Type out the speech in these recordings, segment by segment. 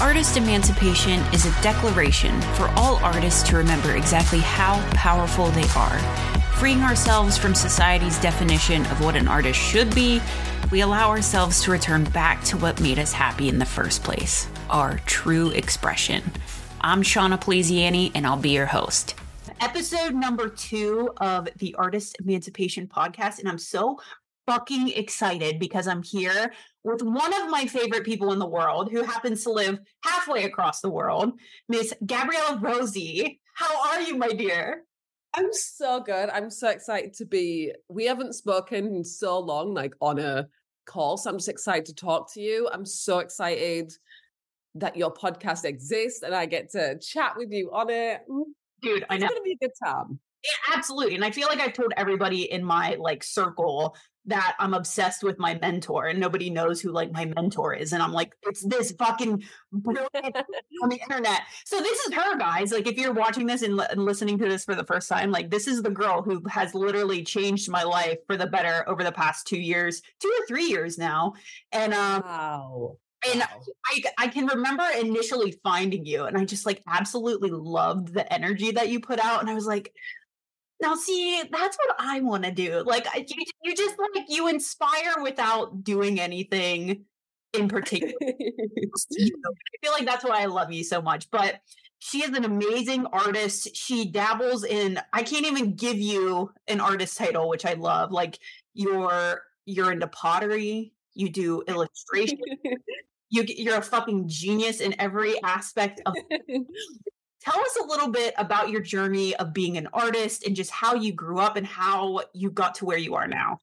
Artist emancipation is a declaration for all artists to remember exactly how powerful they are. Freeing ourselves from society's definition of what an artist should be, we allow ourselves to return back to what made us happy in the first place our true expression. I'm Shawna Poliziani, and I'll be your host. Episode number two of the Artist Emancipation Podcast, and I'm so fucking excited because I'm here with one of my favorite people in the world who happens to live halfway across the world, Miss Gabriella Rosie. How are you, my dear? I'm so good. I'm so excited to be. We haven't spoken in so long, like on a call. So I'm just excited to talk to you. I'm so excited that your podcast exists and I get to chat with you on it. Mm, Dude, I know. It's gonna be a good time. Yeah, absolutely. And I feel like I've told everybody in my like circle that I'm obsessed with my mentor and nobody knows who like my mentor is. And I'm like, it's this fucking brilliant on the internet. So this is her, guys. Like, if you're watching this and, and, listening to this for the first time, like, this is the girl who has literally changed my life for the better over the past two years, two or three years now. And, um, wow. And wow. I, I can remember initially finding you, and I just like absolutely loved the energy that you put out. And I was like, now, see, that's what I want to do. Like, you, you just like you inspire without doing anything in particular. I feel like that's why I love you so much. But she is an amazing artist. She dabbles in. I can't even give you an artist title, which I love. Like you're you're into pottery. You do illustration. you you're a fucking genius in every aspect of Tell us a little bit about your journey of being an artist and just how you grew up and how you got to where you are now.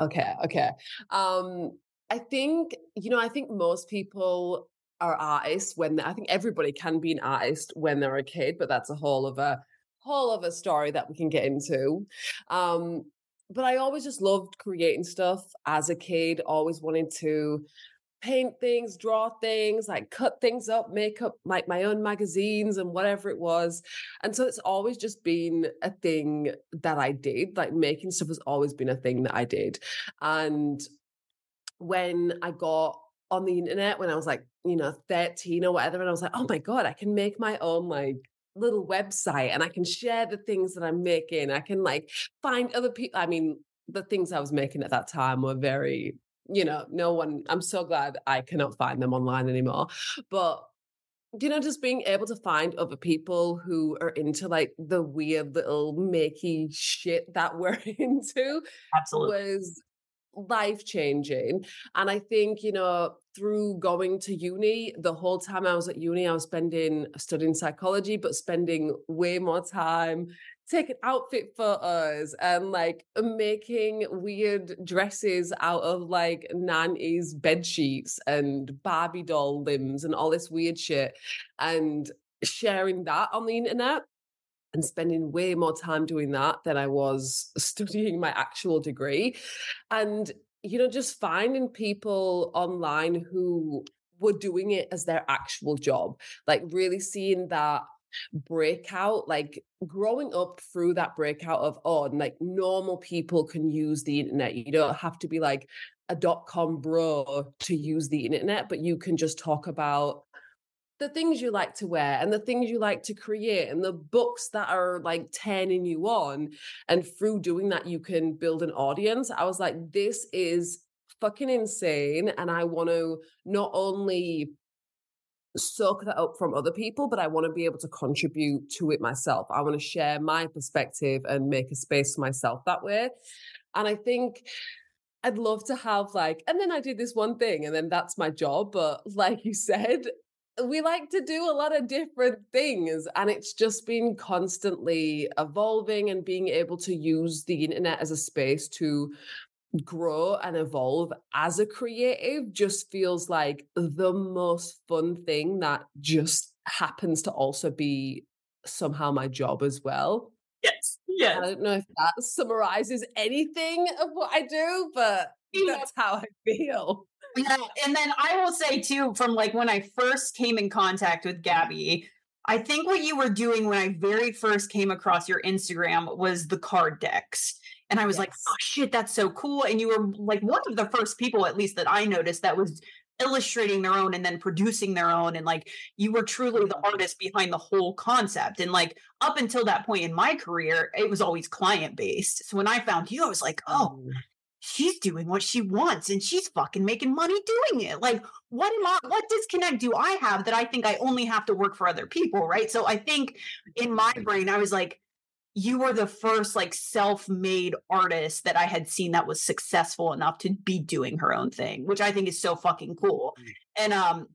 Okay, okay. Um I think, you know, I think most people are artists when I think everybody can be an artist when they're a kid, but that's a whole of a whole of a story that we can get into. Um but I always just loved creating stuff as a kid, always wanted to paint things, draw things, like cut things up, make up like my own magazines and whatever it was. And so it's always just been a thing that I did. Like making stuff has always been a thing that I did. And when I got on the internet when I was like, you know, 13 or whatever, and I was like, oh my God, I can make my own like little website and I can share the things that I'm making. I can like find other people. I mean, the things I was making at that time were very you know, no one, I'm so glad I cannot find them online anymore. But you know, just being able to find other people who are into like the weird little makey shit that we're into absolutely was life changing. And I think, you know, through going to uni, the whole time I was at uni, I was spending studying psychology, but spending way more time taking outfit photos and like making weird dresses out of like 90s bed sheets and Barbie doll limbs and all this weird shit and sharing that on the internet and spending way more time doing that than I was studying my actual degree. And, you know, just finding people online who were doing it as their actual job, like really seeing that breakout like growing up through that breakout of oh like normal people can use the internet. You don't have to be like a dot com bro to use the internet but you can just talk about the things you like to wear and the things you like to create and the books that are like turning you on. And through doing that you can build an audience. I was like this is fucking insane. And i want to not only soak that up from other people, but I want to be able to contribute to it myself. I want to share my perspective and make a space for myself that way. And I think I'd love to have like, and then I do this one thing and then that's my job. But like you said, we like to do a lot of different things and it's just been constantly evolving and being able to use the internet as a space to grow and evolve as a creative just feels like the most fun thing that just happens to also be somehow my job as well. Yes. Yes. I don't know if that summarizes anything of what I do, but yeah. that's how I feel. Yeah. And then I will say too, from like when I first came in contact with Gabby, I think what you were doing when I very first came across your Instagram was the card decks. And I was yes. like, oh shit, that's so cool. And you were like one of the first people, at least that I noticed, that was illustrating their own and then producing their own and like you were truly the Mm-hmm. artist behind the whole concept and like up until that point in my career it was always client based so when i found you i was like oh Mm. she's doing what she wants and she's fucking making money doing it like what am i what disconnect do i have that i think i only have to work for other people right so i think in my brain i was like you were the first like self-made artist that I had seen that was successful enough to be doing her own thing, which I think is so fucking cool. Mm. And um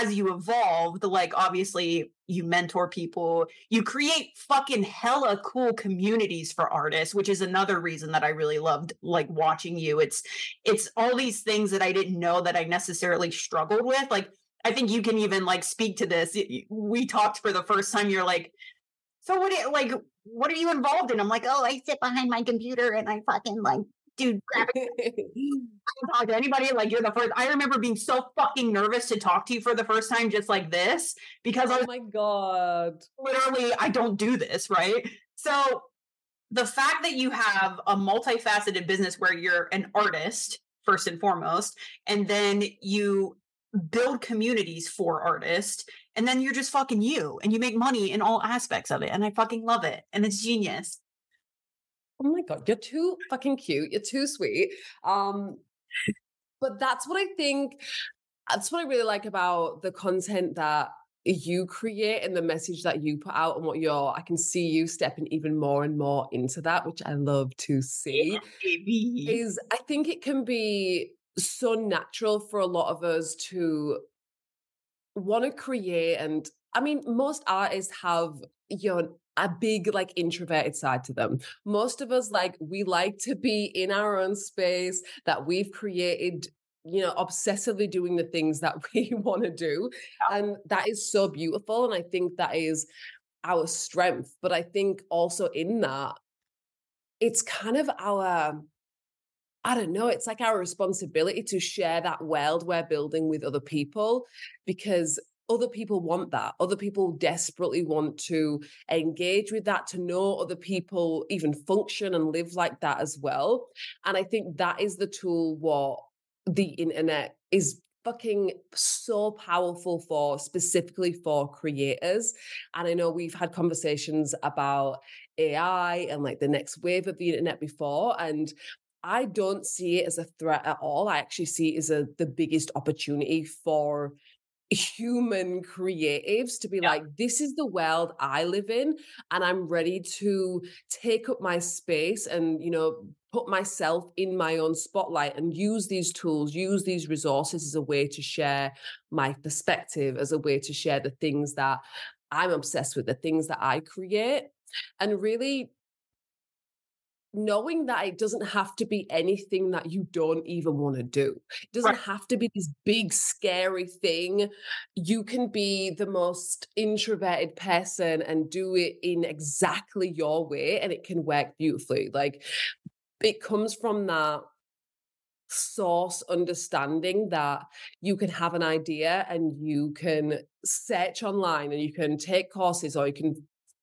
as you evolved, like obviously you mentor people, you create fucking hella cool communities for artists, which is another reason that I really loved like watching you. It's it's all these things that I didn't know that I necessarily struggled with. Like I think you can even like speak to this. We talked for the first time. You're like, so what? do you- Like, what are you involved in? I'm like, oh, I sit behind my computer and I fucking like do graphic. I don't talk to anybody. Like, you're the first. I remember being so fucking nervous to talk to you for the first time, just like this, because I oh was my god. literally, I don't do this, right? So the fact that you have a multifaceted business where you're an artist first and foremost, and then you build communities for artists, and then you're just fucking you, and you make money in all aspects of it, and I fucking love it, and it's genius. Oh my god, you're too fucking cute. You're too sweet. Um, but that's what I think. That's what I really like about the content that you create and the message that you put out and what you're. I can see you stepping even more and more into that, which I love to see. Baby. Is I think it can be so natural for a lot of us to want to create and I mean, most artists have you know a big like introverted side to them. Most of us like we like to be in our own space that we've created, you know, obsessively doing the things that we want to do. And that is so beautiful. And I think that is our strength. But I think also in that, it's kind of our I don't know, it's like our responsibility to share that world we're building with other people because other people want that. Other people desperately want to engage with that, to know other people even function and live like that as well. And I think that is the tool what the internet is fucking so powerful for specifically for creators and i know we've had conversations about ai and like the next wave of the internet before and I don't see it as a threat at all. I actually see it as a the biggest opportunity for human creatives to be Yeah. like, this is the world I live in, and I'm ready to take up my space and, you know, put myself in my own spotlight and use these tools, use these resources as a way to share my perspective, as a way to share the things that I'm obsessed with, the things that I create. And really knowing that it doesn't have to be anything that you don't even want to do. It doesn't Right. have to be this big, scary thing. You can be the most introverted person and do it in exactly your way, and it can work beautifully. Like it comes from that source understanding that you can have an idea and you can search online and you can take courses or you can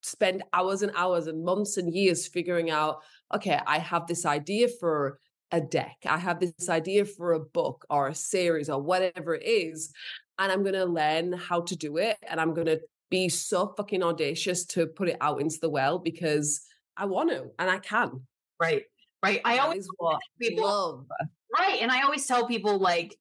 spend hours and hours and months and years figuring out okay i have this idea for a deck i have this idea for a book or a series or whatever it is and i'm going to learn how to do it and i'm going to be so fucking audacious to put it out into the world because i want to and i can Right. Right. I That always what people love Right. And I always tell people like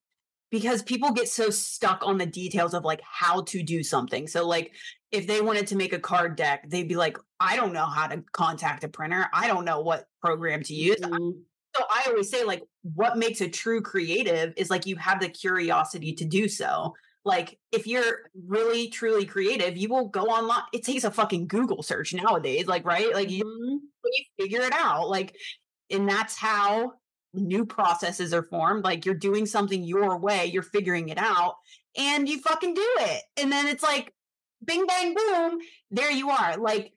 because people get so stuck on the details of like how to do something. So like if they wanted to make a card deck, they'd be like, I don't know how to contact a printer. I don't know what program to use. Mhm. So I always say like what makes a true creative is like you have the curiosity to do so. Like if you're really truly creative, you will go online. It takes a fucking Google search nowadays, like right? Like you Mhm. you figure it out like and that's how new processes are formed like you're doing something your way you're figuring it out and you fucking do it. And then it's like bing bang boom there you are. Like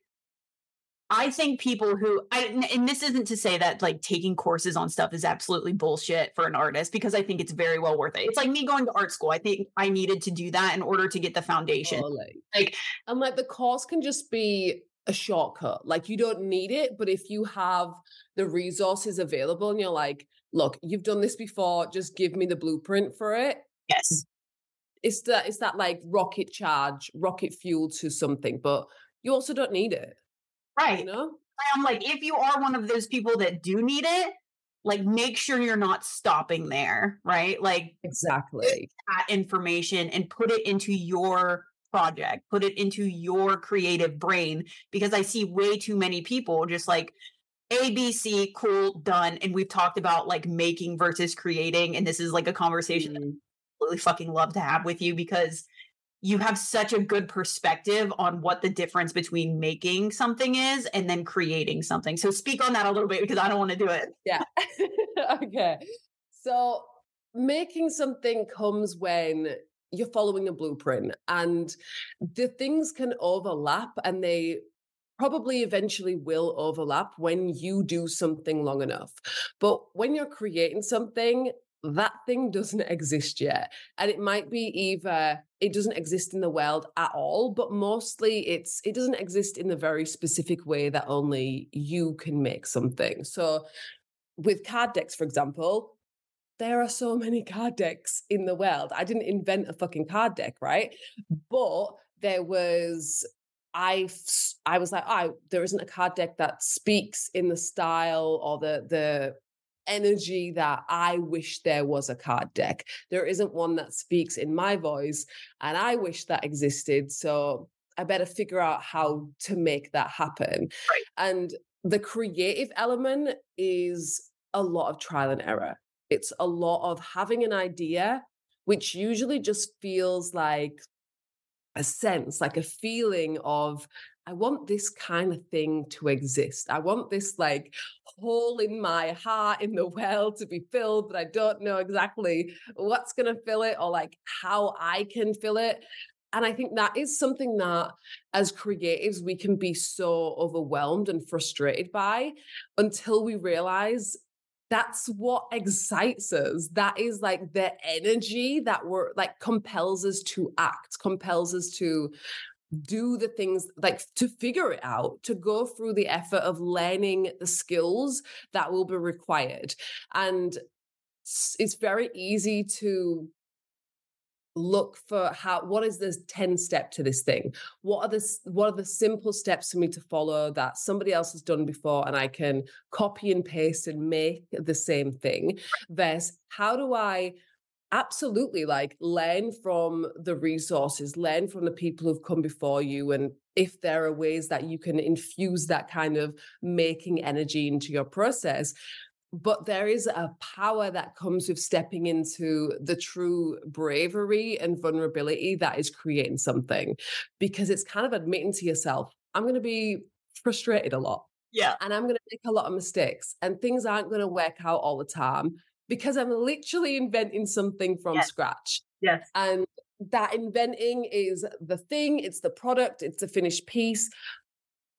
i think people who i and this isn't to say that like taking courses on stuff is absolutely bullshit for an artist because i think it's very well worth it. It's like me going to art school. I think i needed to do that in order to get the foundation. Totally. like And like the course can just be a shortcut. Like you don't need it, but if you have the resources available and you're like, look, you've done this before, just give me the blueprint for it. Yes. It's that it's that like rocket charge, rocket fuel to something, but you also don't need it. Right. You know? I'm like, if you are one of those people that do need it, like make sure you're not stopping there, right? Like exactly that information and put it into your project, put it into your creative brain because I see way too many people just like ABC, cool, done. And we've talked about like making versus creating. And this is like a conversation mm. that I really fucking love to have with you because you have such a good perspective on what the difference between making something is and then creating something. So speak on that a little bit because I don't want to do it. Yeah. okay. So making something comes when you're following a blueprint and the things can overlap and they probably eventually will overlap when you do something long enough. But when you're creating something, that thing doesn't exist yet. And it might be either it doesn't exist in the world at all, but mostly it's it doesn't exist in the very specific way that only you can make something. So with card decks, for example, there are so many card decks in the world. I didn't invent a fucking card deck, right? But there was I I was like, oh, there isn't a card deck that speaks in the style or the the energy that I wish there was a card deck. There isn't one that speaks in my voice, and I wish that existed. So I better figure out how to make that happen. Right. And the creative element is a lot of trial and error. It's a lot of having an idea, which usually just feels like a sense, like a feeling of, I want this kind of thing to exist. I want this like hole in my heart in the well to be filled, but I don't know exactly what's going to fill it or like how I can fill it. And I think that is something that as creatives, we can be so overwhelmed and frustrated by until we realize that's what excites us. That is like the energy that we're like compels us to act, compels us to do the things like to figure it out, to go through the effort of learning the skills that will be required. And it's very easy to look for how what is the 10 step to this thing? What are the what are the simple steps for me to follow that somebody else has done before and i can copy and paste and make the same thing? Versus how do i absolutely like learn from the resources learn from the people who've come before you and if there are ways that you can infuse that kind of making energy into your process but there is a power that comes with stepping into the true bravery and vulnerability that is creating something because it's kind of admitting to yourself i'm going to be frustrated a lot yeah. and i'm going to make a lot of mistakes and things aren't going to work out all the time because i'm literally inventing something from yes. scratch. Yes. And that inventing is the thing it's the product it's the finished piece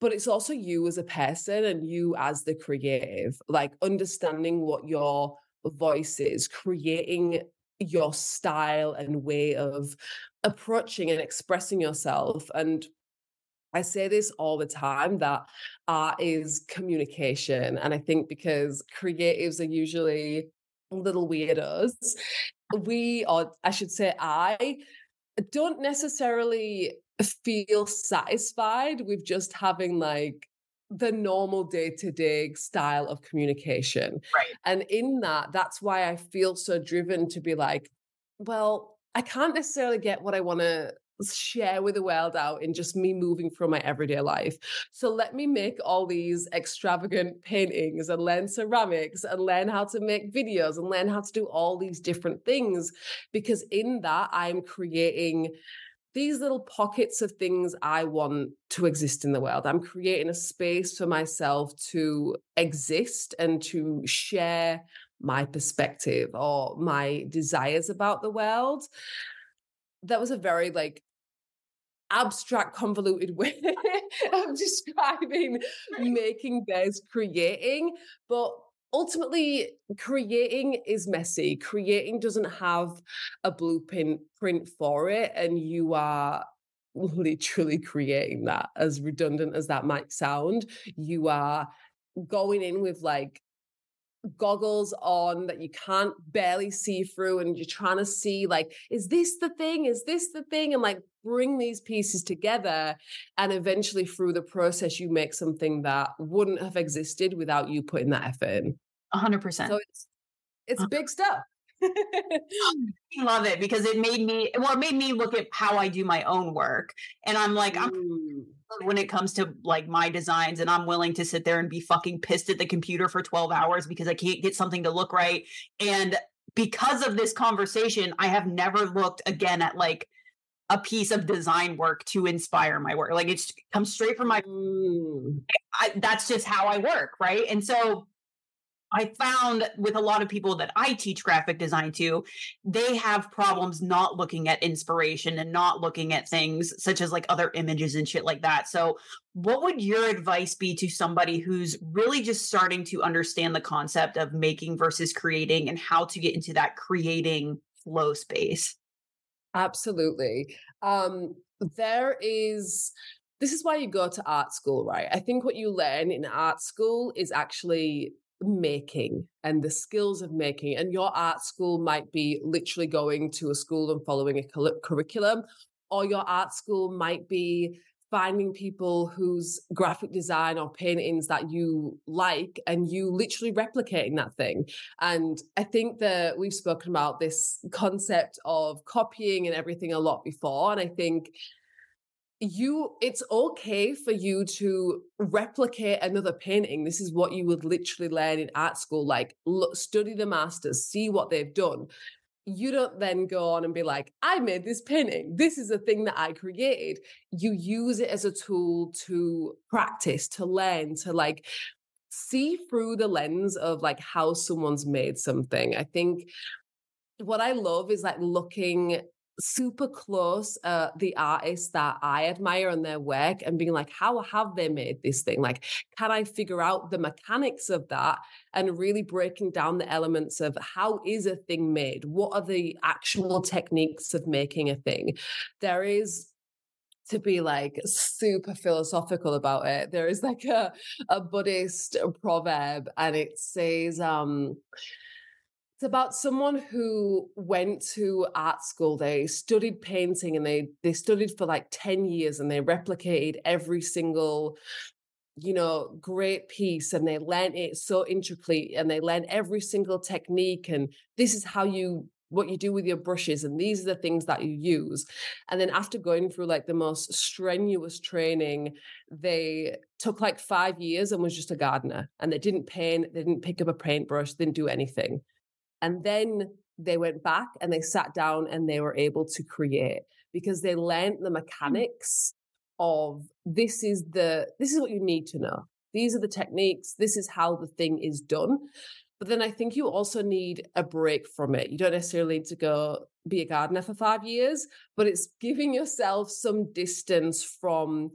but it's also you as a person and you as the creative, like understanding what your voice is, creating your style and way of approaching and expressing yourself. And I say this all the time that art is communication. And I think because creatives are usually a little weirdos, we, or I should say, I don't necessarily feel satisfied with just having like the normal day to day style of communication. Right. And in that, that's why I feel so driven to be like, well, I can't necessarily get what I want to share with the world out in just me moving through my everyday life. So let me make all these extravagant paintings and learn ceramics and learn how to make videos and learn how to do all these different things because in that I'm creating these little pockets of things I want to exist in the world. I'm creating a space for myself to exist and to share my perspective or my desires about the world. That was a very like abstract, convoluted way of describing making bears creating. But ultimately creating is messy creating doesn't have a blueprint print for it and you are literally creating that as redundant as that might sound. You are going in with like goggles on that you can't barely see through and you're trying to see like is this the thing? Is this the thing? and like bring these pieces together and eventually through the process you make something that wouldn't have existed without you putting that effort in 100% so it's it's big stuff I love it because it made me well, it made me look at how I do my own work. And I'm like, I'm Mm. when it comes to like my designs, and I'm willing to sit there and be fucking pissed at the computer for 12 hours because I can't get something to look right. And because of this conversation, I have never looked again at like a piece of design work to inspire my work. Like it's comes straight from my Mm. I, that's just how I work, right? And so I found with a lot of people that I teach graphic design to, they have problems not looking at inspiration and not looking at things such as like other images and shit like that. So, what would your advice be to somebody who's really just starting to understand the concept of making versus creating and how to get into that creating flow space? Absolutely. Um, there is, this is why you go to art school, right? I think what you learn in art school is actually making and the skills of making. And your art school might be literally going to a school and following a curriculum, or your art school might be finding people whose graphic design or paintings that you like and you literally replicating that thing. And I think that we've spoken about this concept of copying and everything a lot before. And I think you it's okay for you to replicate another painting. This is what you would literally learn in art school like look, study the masters see what they've done. You don't then go on and be like i made this painting. This is a thing that i created. You use it as a tool to practice to learn to like see through the lens of like how someone's made something. I think what i love is like looking super close uh the artists that I admire and their work and being like how have they made this thing? Like can I figure out the mechanics of that and really breaking down the elements of how is a thing made? What are the actual techniques of making a thing? There is to be like super philosophical about it. There is like a a buddhist proverb and it says um it's about someone who went to art school. They studied painting and they they studied for like 10 years and they replicated every single you know great piece and they learned it so intricately and they learned every single technique and this is how you what you do with your brushes and these are the things that you use and then after going through like the most strenuous training they took like 5 years and was just a gardener and they didn't paint they didn't pick up a paintbrush didn't do anything and then they went back and they sat down and they were able to create because they learned the mm. mechanics of this is the this is what you need to know. These are the techniques. This is how the thing is done. But then I think you also need a break from it. You don't necessarily need to go be a gardener for five years, but it's giving yourself some distance from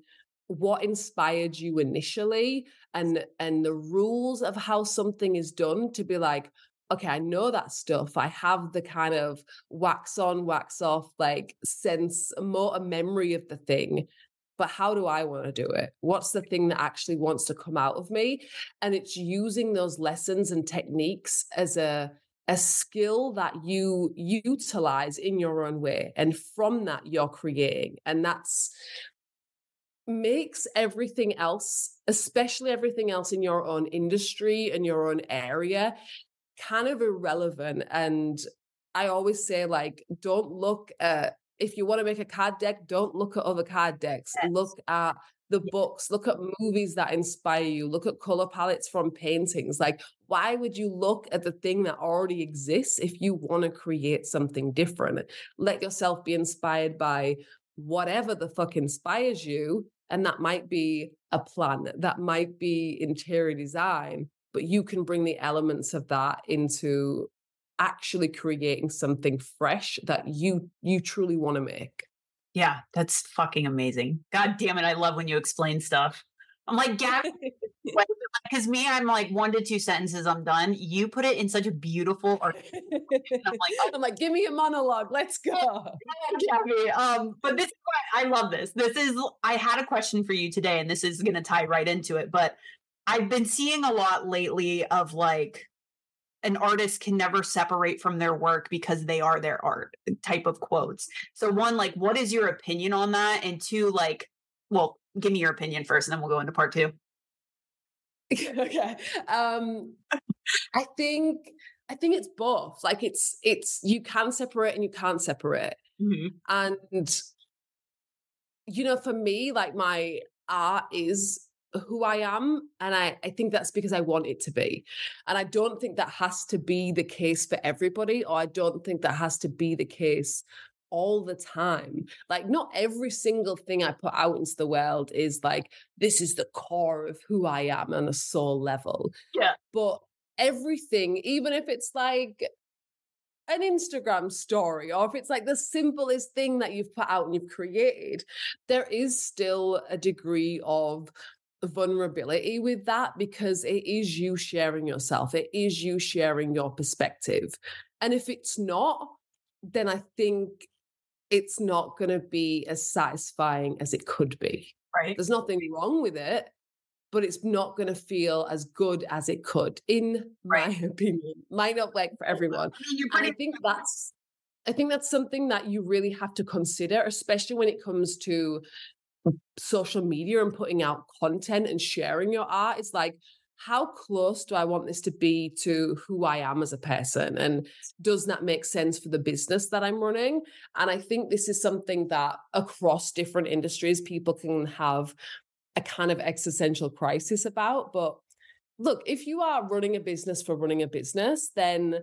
what inspired you initially and and the rules of how something is done to be like okay, I know that stuff. I have the kind of wax on, wax off, like sense, more a memory of the thing. But how do I want to do it? What's the thing that actually wants to come out of me? And it's using those lessons and techniques as a a skill that you utilize in your own way. And from that, you're creating. And that's makes everything else, especially everything else in your own industry and your own area, kind of irrelevant. And I always say, like, don't look at, if you want to make a card deck, don't look at other card decks. Yes. Look at the books, look at movies that inspire you, look at color palettes from paintings. Like, why would you look at the thing that already exists if you want to create something different? Let yourself be inspired by whatever the fuck inspires you. And that might be a plan, that might be interior design, but you can bring the elements of that into actually creating something fresh that you you truly want to make. Yeah, that's fucking amazing. God damn it. I love when you explain stuff. I'm like, Gabby, because me, I'm like one to two sentences, I'm done. You put it in such a beautiful. I'm like, oh, I'm like, give me a monologue. Let's go. Gabby. Um, but this is what I love this. This is I had a question for you today, and this is gonna tie right into it. But I've been seeing a lot lately of like an artist can never separate from their work because they are their art type of quotes. So one, like, what is your opinion on that? And two, like, well, give me your opinion first, and then we'll go into part two. okay. Um, I think I think it's both. Like it's it's you can separate and you can't separate. Mm-hmm. And you know, for me, like my art is who I am. And I, I think that's because I want it to be. And I don't think that has to be the case for everybody, or I don't think that has to be the case all the time. Like, not every single thing I put out into the world is like, this is the core of who I am on a soul level. Yeah. But everything, even if it's like an Instagram story or if it's like the simplest thing that you've put out and you've created, there is still a degree of vulnerability with that because it is you sharing yourself, it is you sharing your perspective. And if it's not, then I think it's not going to be as satisfying as it could be. Right. There's nothing wrong with it, but it's not going to feel as good as it could, in right. my opinion. Might not work for everyone. I, mean, I think that's I think that's something that you really have to consider, especially when it comes to social media and putting out content and sharing your art. It's like, how close do I want this to be to who I am as a person? And does that make sense for the business that I'm running? And I think this is something that across different industries, people can have a kind of existential crisis about. But look, if you are running a business for running a business, then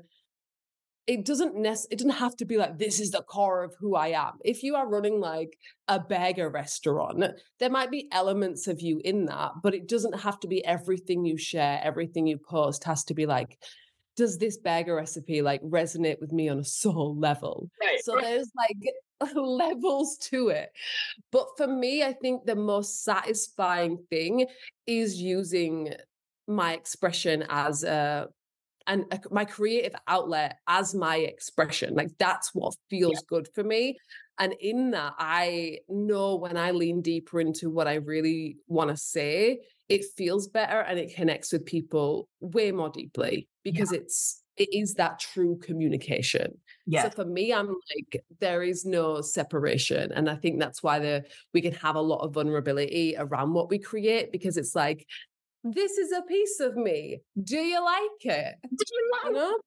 it doesn't nec- it doesn't have to be like this is the core of who I am. If you are running like a burger restaurant, there might be elements of you in that, but it doesn't have to be everything you share, everything you post has to be like does this burger recipe like resonate with me on a soul level? Right. So there's like levels to it. But for me, I think the most satisfying thing is using my expression as a and my creative outlet as my expression. Like that's what feels yeah. good for me. And in that, I know when I lean deeper into what I really want to say, it feels better and it connects with people way more deeply because yeah. it's it is that true communication. Yeah. So for me, I'm like, there is no separation. And I think that's why the we can have a lot of vulnerability around what we create because it's like, this is a piece of me. Do you like it? Do you like it?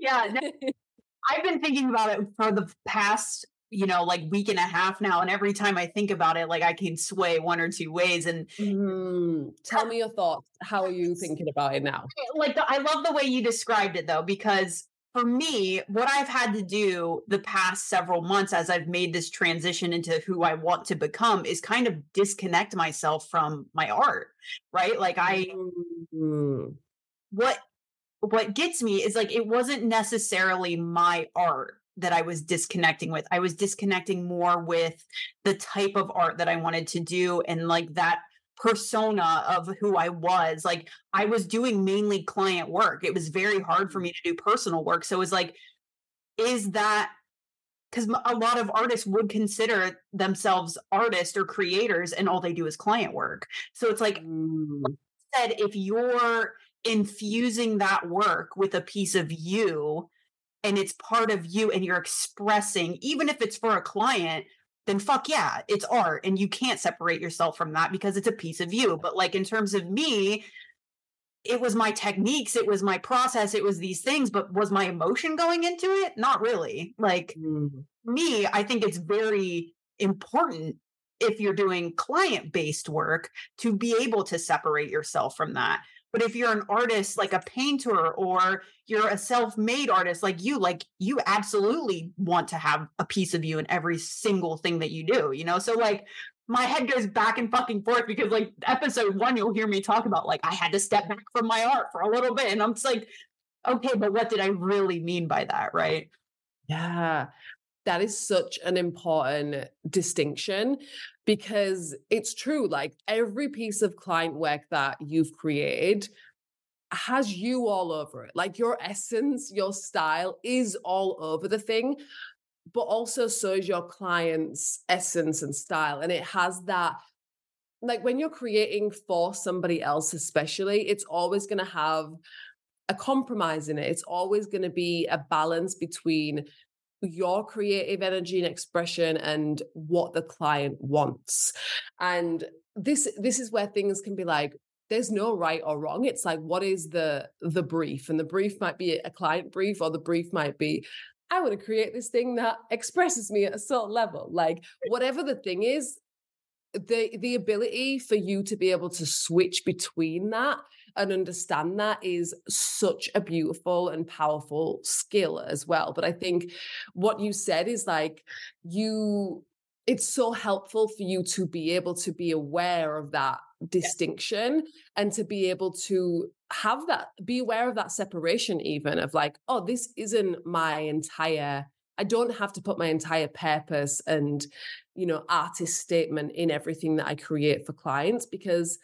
Yeah. I've been thinking about it for the past you know like week and a half now and every time i think about it like i can sway one or two ways and mm, tell me your thoughts how are you thinking about it now like the, i love the way you described it though because for me what i've had to do the past several months as i've made this transition into who i want to become is kind of disconnect myself from my art right like i mm. what what gets me is like it wasn't necessarily my art that I was disconnecting with. I was disconnecting more with the type of art that I wanted to do and like that persona of who I was. Like I was doing mainly client work. It was very hard for me to do personal work. So it was like, is that because a lot of artists would consider themselves artists or creators and all they do is client work. So it's like, mm. said, if you're infusing that work with a piece of you, and it's part of you and you're expressing, even if it's for a client, then fuck yeah, it's art and you can't separate yourself from that because it's a piece of you. But like in terms of me, it was my techniques, it was my process, it was these things, but was my emotion going into it? Not really. Like mm. me, I think it's very important if you're doing client based work to be able to separate yourself from that but if you're an artist like a painter or you're a self-made artist like you, like you absolutely want to have a piece of you in every single thing that you do, you know? So like my head goes back and fucking forth because like episode one, you'll hear me talk about like I had to step back from my art for a little bit. And I'm just like, okay, but what did I really mean by that? Right. Yeah that is such an important distinction because it's true. Like every piece of client work that you've created has you all over it. Like your essence, your style is all over the thing, but also so is your client's essence and style. And it has that like when you're creating for somebody else, especially, it's always going to have a compromise in it. It's always going to be a balance between your creative energy and expression and what the client wants. And this this is where things can be like there's no right or wrong. It's like what is the the brief? And the brief might be a client brief or the brief might be i want to create this thing that expresses me at a certain level. Like eh whatever the thing is the the ability for you to be able to switch between that and understand that is such a beautiful and powerful skill as well but i think what you said is like you it's so helpful for you to be able to be aware of that distinction yeah. and to be able to have that be aware of that separation even of like oh this isn't my entire I don't have to put my entire purpose and, you know, artist statement in everything that I create for clients because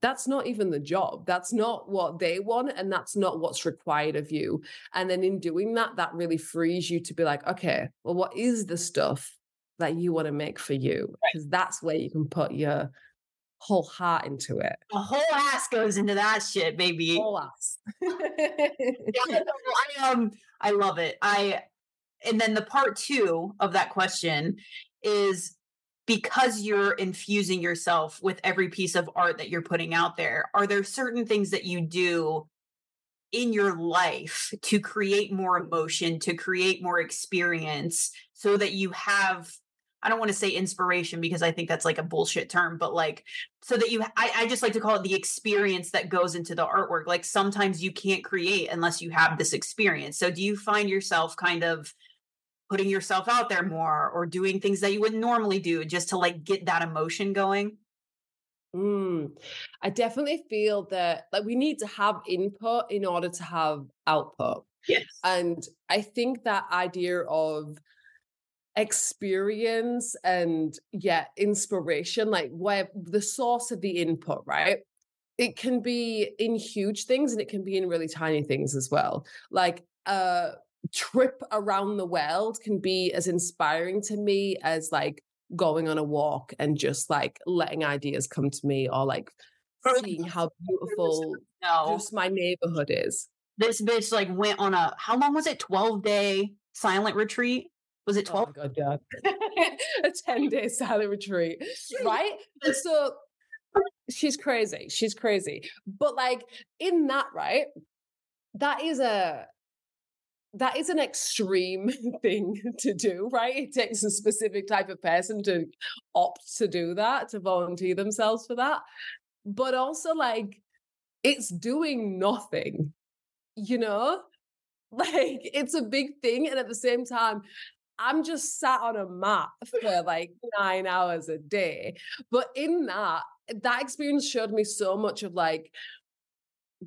that's not even the job. That's not what they want. And that's not what's required of you. And then in doing that, that really frees you to be like, okay, well, what is the stuff that you want to make for you? Because right. that's where you can put your whole heart into it. A whole ass goes into that shit, baby. Whole ass. yeah, I um I love it. I and then the part two of that question is because you're infusing yourself with every piece of art that you're putting out there are there certain things that you do in your life to create more emotion to create more experience so that you have I don't want to say inspiration because I think that's like a bullshit term, but like so that you I, I just like to call it the experience that goes into the artwork. Like sometimes you can't create unless you have this experience. So do you find yourself kind of putting yourself out there more or doing things that you wouldn't normally do just to like get that emotion going? Mm, I definitely feel that like we need to have input in order to have output. Yes. And I think that idea of experience and yeah, inspiration, like where the source of the input, right? It can be in huge things and it can be in really tiny things as well. Like uh trip around the world can be as inspiring to me as like going on a walk and just like letting ideas come to me or like seeing how beautiful no. just my neighborhood is. This bitch like went on a how long was it? 12 day silent retreat. Was it 12? Oh god, yeah. a 10 day silent retreat. Right? And so she's crazy. She's crazy. But like in that, right? That is a that is an extreme thing to do, right? It takes a specific type of person to opt to do that, to volunteer themselves for that. But also, like, it's doing nothing, you know? Like, it's a big thing. And at the same time, I'm just sat on a mat for like nine hours a day. But in that, that experience showed me so much of like,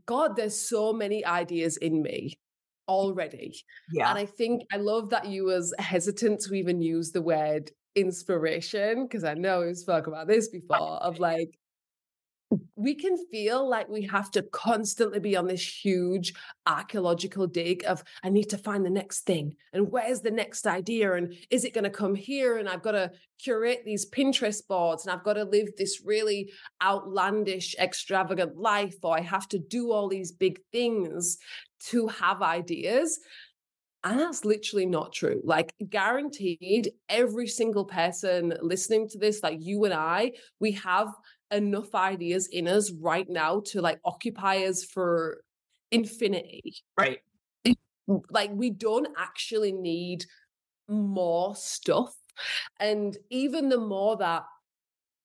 God, there's so many ideas in me already. Yeah. And I think I love that you was hesitant to even use the word inspiration because I know we've spoken about this before of like we can feel like we have to constantly be on this huge archaeological dig of I need to find the next thing and where's the next idea and is it going to come here and I've got to curate these Pinterest boards and I've got to live this really outlandish extravagant life or I have to do all these big things to have ideas and that's literally not true. Like, guaranteed, every single person listening to this, like you and I, we have enough ideas in us right now to like occupy us for infinity. Right. Like we don't actually need more stuff. And even the more that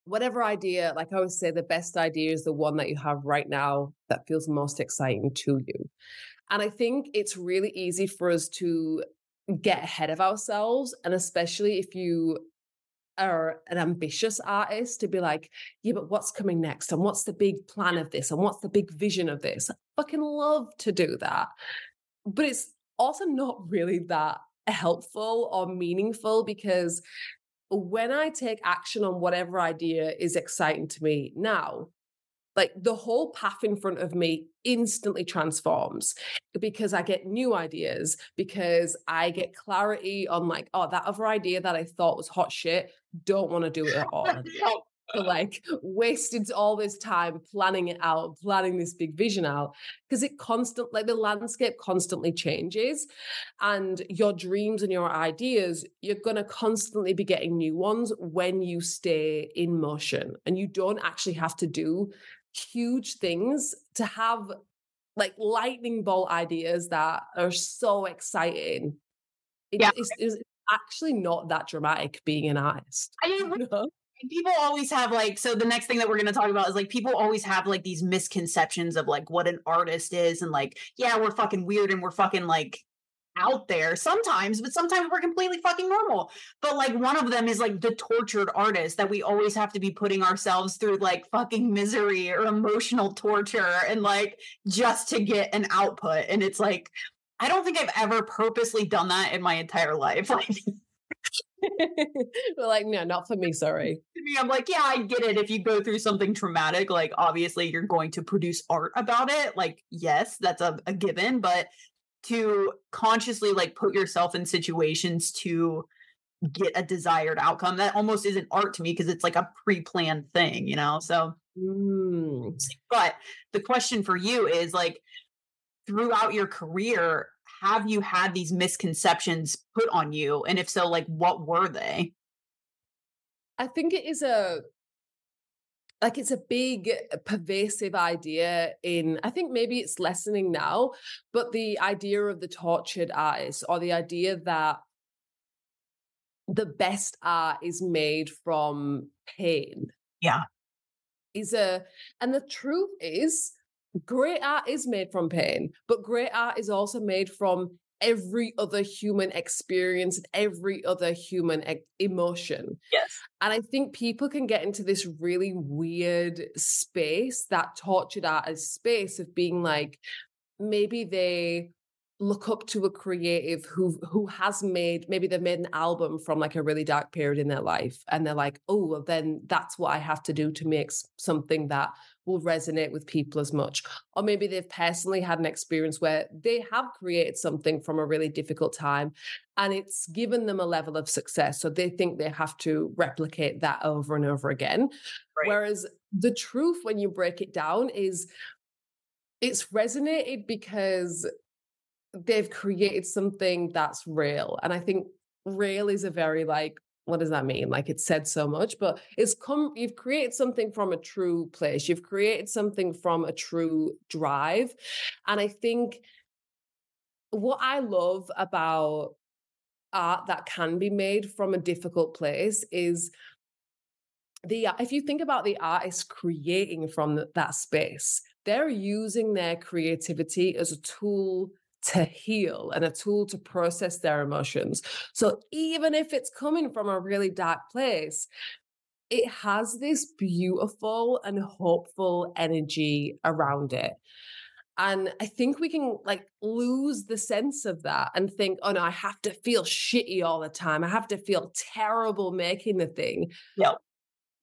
whatever idea, like I always say, the best idea is the one that you have right now that feels most exciting to you. And I think it's really easy for us to get ahead of ourselves. And especially if you are an ambitious artist to be like, yeah, but what's coming next? And what's the big plan of this? And what's the big vision of this? I fucking love to do that. But it's also not really that helpful or meaningful because when I take action on whatever idea is exciting to me now, like the whole path in front of me instantly transforms because I get new ideas, because I get clarity on like, oh, that other idea that I thought was hot shit, don't want to do it at all. like wasted all this time planning it out, planning this big vision out, because it constant like the landscape constantly changes, and your dreams and your ideas, you're gonna constantly be getting new ones when you stay in motion, and you don't actually have to do huge things to have like lightning bolt ideas that are so exciting. It, yeah. it's, it's, actually not that dramatic being an artist. I mean, you know? people always have like so the next thing that we're going to talk about is like people always have like these misconceptions of like what an artist is and like yeah we're fucking weird and we're fucking like out there sometimes but sometimes we're completely fucking normal but like one of them is like the tortured artist that we always have to be putting ourselves through like fucking misery or emotional torture and like just to get an output and it's like i don't think i've ever purposely done that in my entire life like We're like, no, not for me. Sorry. I'm like, yeah, I get it. If you go through something traumatic, like obviously you're going to produce art about it. Like, yes, that's a, a given, but to consciously like put yourself in situations to get a desired outcome, that almost isn't art to me because it's like a pre-planned thing, you know? So, mm. but the question for you is like, throughout your career, have you had these misconceptions put on you? And if so, like what were they? I think it is a like it's a big uh, pervasive idea in i think maybe it's lessening now but the idea of the tortured artist or the idea that the best art is made from pain. Yeah. Is a and the truth is great art is made from pain, but great art is also made from every other human experience and every other human e- emotion. Yes. And I think people can get into this really weird space, that tortured art as space of being like, maybe they look up to a creative who who has made maybe they've made an album from like a really dark period in their life and they're like oh well then that's what i have to do to make something that will resonate with people as much or maybe they've personally had an experience where they have created something from a really difficult time and it's given them a level of success so they think they have to replicate that over and over again right. whereas the truth when you break it down is it's resonated because they've created something that's real. And I think real is a very like, what does that mean? Like it said so much, but it's come, you've created something from a true place. You've created something from a true drive. And I think what I love about art that can be made from a difficult place is the if you think about the artist creating from that space they're using their creativity as a tool to heal and a tool to process their emotions. So even if it's coming from a really dark place, it has this beautiful and hopeful energy around it. And I think we can like lose the sense of that and think, oh no, I have to feel shitty all the time. I have to feel terrible making the thing. Yep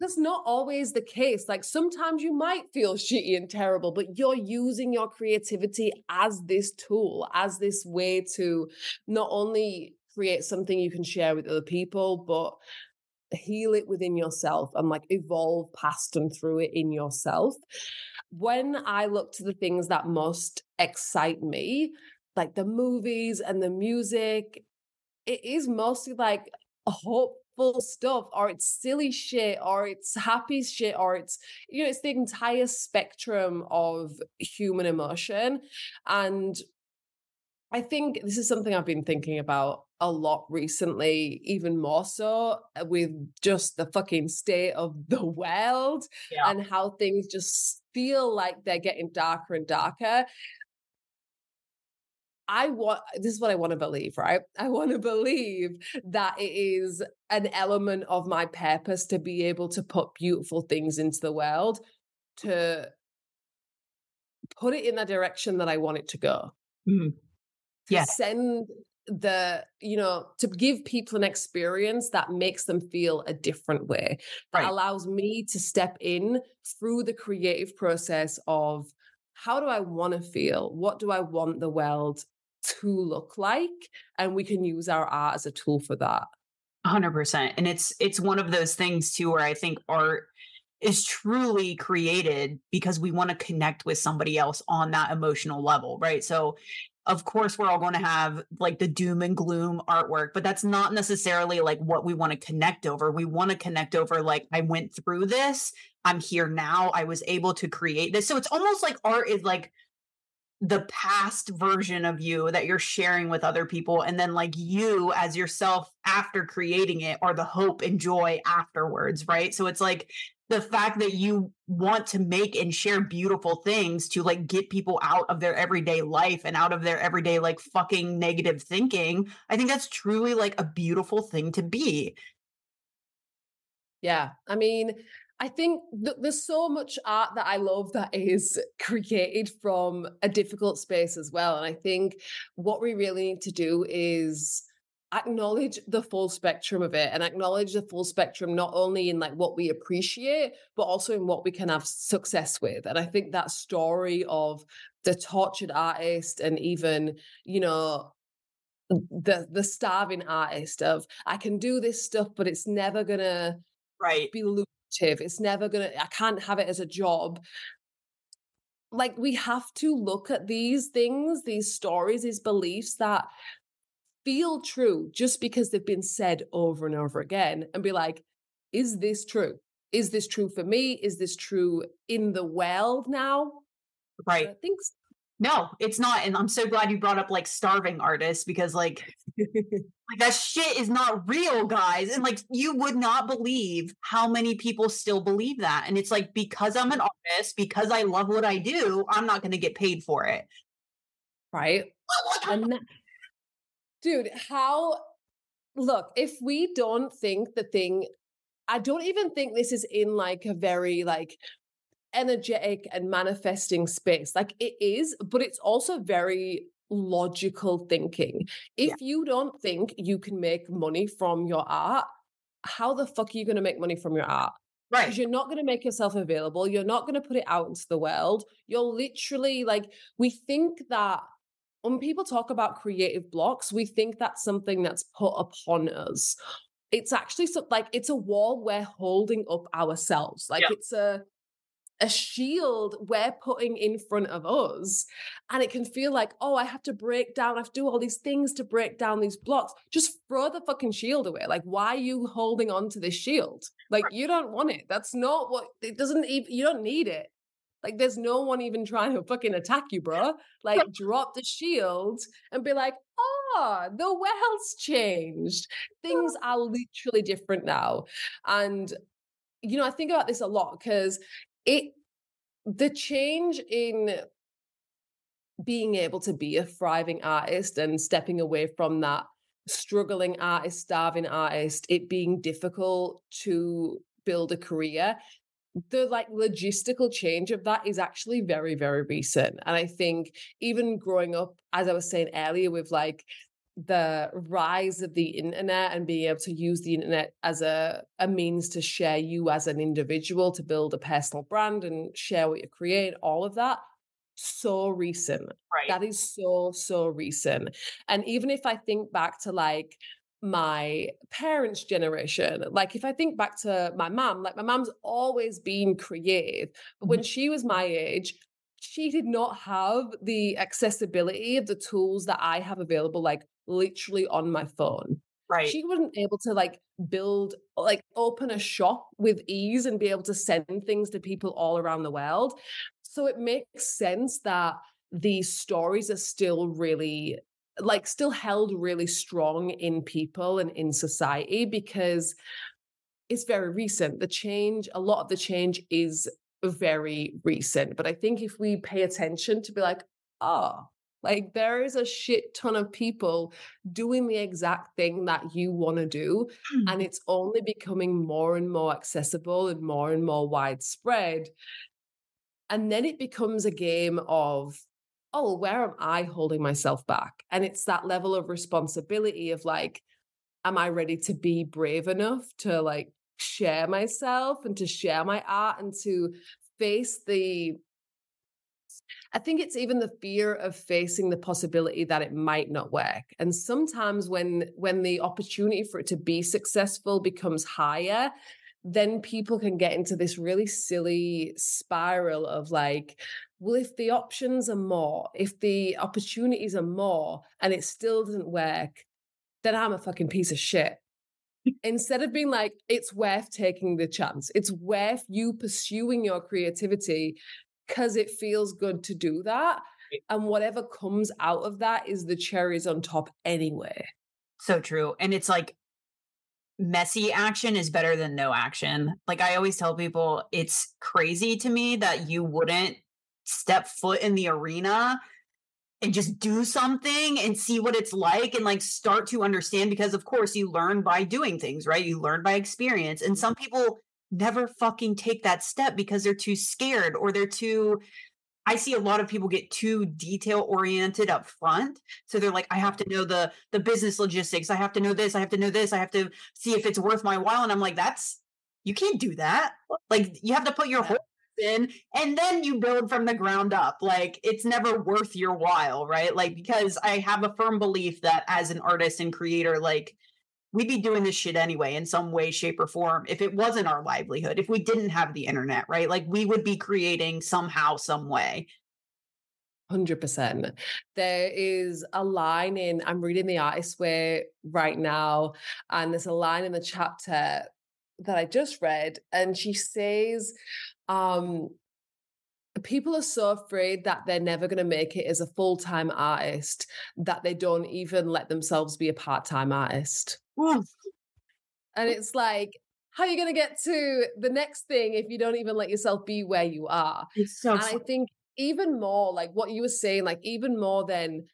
that's not always the case. Like sometimes you might feel shitty and terrible, but you're using your creativity as this tool, as this way to not only create something you can share with other people, but heal it within yourself and like evolve past and through it in yourself. When I look to the things that most excite me, like the movies and the music, it is mostly like hope full stuff or it's silly shit or it's happy shit or it's you know it's the entire spectrum of human emotion and I think this is something I've been thinking about a lot recently, even more so uh, with just the fucking state of the world yeah. and how things just feel like they're getting darker and darker. I want this is what I want to believe, right? I want to believe that it is an element of my purpose to be able to put beautiful things into the world, to put it in the direction that I want it to go. Mm. Yeah. Send the, you know, to give people an experience that makes them feel a different way, that right. allows me to step in through the creative process of how do I want to feel? What do I want the world to look like and we can use our art as a tool for that. 100% and it's it's one of those things too where i think art is truly created because we want to connect with somebody else on that emotional level, right? So of course we're all going to have like the doom and gloom artwork but that's not necessarily like what we want to connect over. We want to connect over like i went through this i'm here now i was able to create this. So it's almost like art is like the past version of you that you're sharing with other people and then like you as yourself after creating it or the hope and joy afterwards right? So it's like the fact that you want to make and share beautiful things to like get people out of their everyday life and out of their everyday like fucking negative thinking i think that's truly like a beautiful thing to be. Yeah i mean I think th- there's so much art that I love that is created from a difficult space as well. And I think what we really need to do is acknowledge the full spectrum of it and acknowledge the full spectrum not only in like what we appreciate but also in what we can have success with and i think that story of the tortured artist and even you know the the starving artist of i can do this stuff but it's never gonna right be lucrative it's never gonna i can't have it as a job like we have to look at these things these stories these beliefs that feel true just because they've been said over and over again and be like, is this true? Is this true for me? Is this true in the world now? Right. I think so. No, it's not. And I'm so glad you brought up like starving artists because like like that shit is not real, guys. And like you would not believe how many people still believe that. And it's like because I'm an artist, because I love what I do, I'm not going to get paid for it. Right. and that, dude, how look, if we don't think the thing, I don't even think this is in like a very like energetic and manifesting space. Like it is, but it's also very logical thinking. If yeah. you don't think you can make money from your art, how the fuck are you going to make money from your art? Right. Because you're not going to make yourself available. You're not going to put it out into the world. You're literally like, we think that when people talk about creative blocks, we think that's something that's put upon us. It's actually so, like it's a wall we're holding up ourselves. Like yeah. it's a a shield we're putting in front of us. And it can feel like, oh, I have to break down, I have to do all these things to break down these blocks. Just throw the fucking shield away. Like, why are you holding on to this shield? Like, you don't want it. That's not what it doesn't even, you don't need it. Like, there's no one even trying to fucking attack you, bro. Like, drop the shield and be like, oh, the world's changed. Things are literally different now. And, you know, I think about this a lot because it, the change in being able to be a thriving artist and stepping away from that struggling artist, starving artist, it being difficult to build a career the like logistical change of that is actually very very recent. And i think even growing up as i was saying earlier with like the rise of the internet and being able to use the internet as a, a means to share you as an individual to build a personal brand and share what you create all of that so recent right that is so so recent and even if i think back to like my parents' generation. Like if I think back to my mom, like my mom's always been creative. But when mm-hmm. she was my age, she did not have the accessibility of the tools that I have available, like literally on my phone. Right. She wasn't able to like build, like open a shop with ease and be able to send things to people all around the world. So it makes sense that these stories are still really like still held really strong in people and in society because it's very recent. The change, a lot of the change is very recent. But I think if we pay attention to be like, oh, like there is a shit ton of people doing the exact thing that you want to do. Mm-hmm. And it's only becoming more and more accessible and more and more widespread. And then it becomes a game of oh, where am I holding myself back? And it's that level of responsibility of like, am I ready to be brave enough to like share myself and to share my art and to face the I think it's even the fear of facing the possibility that it might not work. And sometimes when when the opportunity for it to be successful becomes higher, then people can get into this really silly spiral of like, well, if the options are more, if the opportunities are more and it still doesn't work, then I'm a fucking piece of shit. Instead of being like, it's worth taking the chance, it's worth you pursuing your creativity because it feels good to do that. And whatever comes out of that is the cherries on top anyway. So true. And it's like messy action is better than no action. Like I always tell people, it's crazy to me that you wouldn't step foot in the arena and just do something and see what it's like and like start to understand because of course you learn by doing things, right? You learn by experience. And mm. some people never fucking take that step because they're too scared or they're too I see a lot of people get too detail oriented up front. So they're like, I have to know the the business logistics. I have to know this. I have to know this. I have to see if it's worth my while. And I'm like, that's you can't do that. Like you have to put your whole in and then you build from the ground up. Like it's never worth your while, right? Like because I have a firm belief that as an artist and creator, like we'd be doing this shit anyway in some way, shape, or form if it wasn't our livelihood, if we didn't have the internet, right? Like we would be creating somehow, some way. 100%. There is a line in, I'm reading The Artist Way right now, and there's a line in the chapter that I just read, and she says, um, people are so afraid that they're never going to make it as a full-time artist that they don't even let themselves be a part-time artist. And it's like how are you going to get to the next thing if you don't even let yourself be where you are? It's so and i think even more like what you were saying like even more than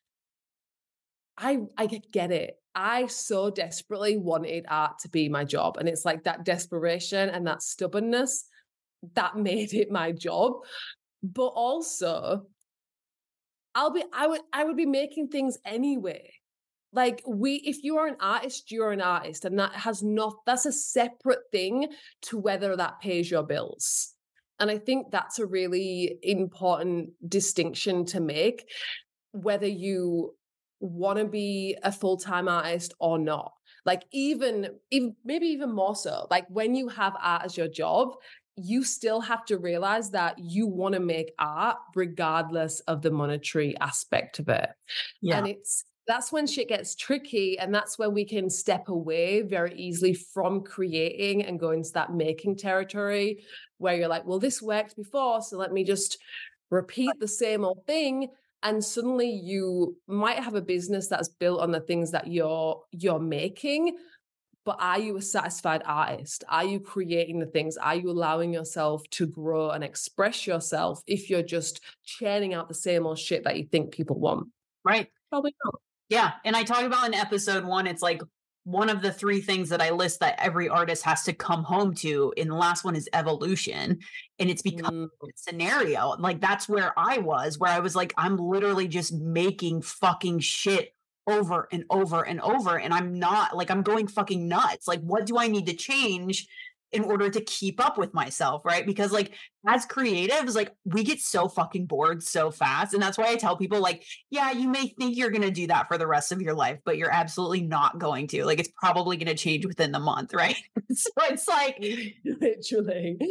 i i get it. I so desperately wanted art to be my job and it's like that desperation and that stubbornness that made it my job but also I'll be I would I would be making things anyway. Like we if you are an artist, you're an artist and that has not that's a separate thing to whether that pays your bills. And I think that's a really important distinction to make whether you want to be a full-time artist or not like even even maybe even more so like when you have art as your job you still have to realize that you want to make art regardless of the monetary aspect of it. Yeah. And it's that's when shit gets tricky and that's when we can step away very easily from creating and go into that making territory where you're like, well, this worked before, so let me just repeat the same old thing and suddenly you might have a business that's built on the things that you're you're making but are you a satisfied artist? Are you creating the things? Are you allowing yourself to grow and express yourself if you're just churning out the same old shit that you think people want? Right. Probably not. Yeah. And I talk about in episode one, it's like one of the three things that I list that every artist has to come home to. And the last one is evolution. And it's become mm. a scenario. Like that's where I was, where I was like, I'm literally just making fucking shit over and over and over. And I'm not like, I'm going fucking nuts. Like, what do I need to change in order to keep up with myself? Right. Because, like, as creatives, like, we get so fucking bored so fast. And that's why I tell people, like, yeah, you may think you're going to do that for the rest of your life, but you're absolutely not going to. Like, it's probably going to change within the month. Right. so it's like, literally.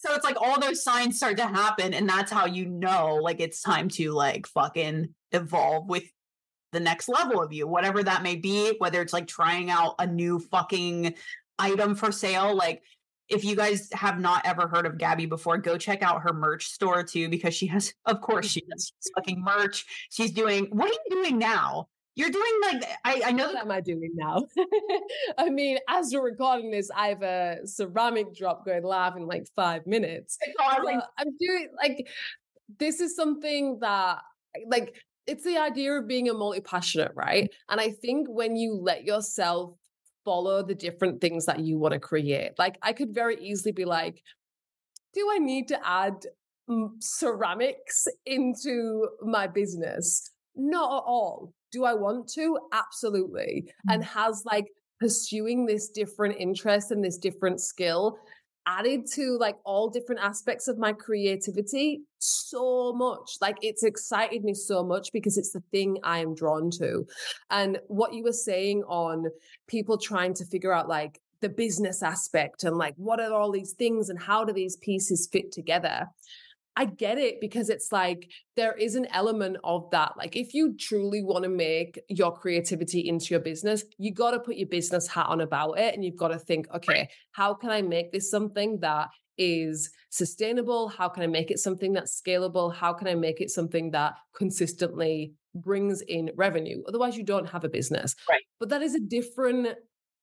So it's like all those signs start to happen. And that's how you know, like, it's time to, like, fucking evolve with the next level of you, whatever that may be, whether it's like trying out a new fucking item for sale. Like, if you guys have not ever heard of Gabby before, go check out her merch store too, because she has, of course, she has fucking merch. She's doing, what are you doing now? You're doing like I, I know what am I doing now? I mean, as we're recording this, I have a ceramic drop going live in like five minutes. So I'm doing like this is something that like it's the idea of being a multi passionate, right? And I think when you let yourself follow the different things that you want to create, like I could very easily be like, do I need to add ceramics into my business? Not at all. Do I want to? Absolutely. Mm-hmm. And has like pursuing this different interest and this different skill added to like all different aspects of my creativity so much. Like it's excited me so much because it's the thing I am drawn to. And what you were saying on people trying to figure out like the business aspect and like what are all these things and how do these pieces fit together I get it because it's like there is an element of that. Like, if you truly want to make your creativity into your business, you got to put your business hat on about it and you've got to think, okay, how can I make this something that is sustainable? How can I make it something that's scalable? How can I make it something that consistently brings in revenue? Otherwise, you don't have a business. Right. But that is a different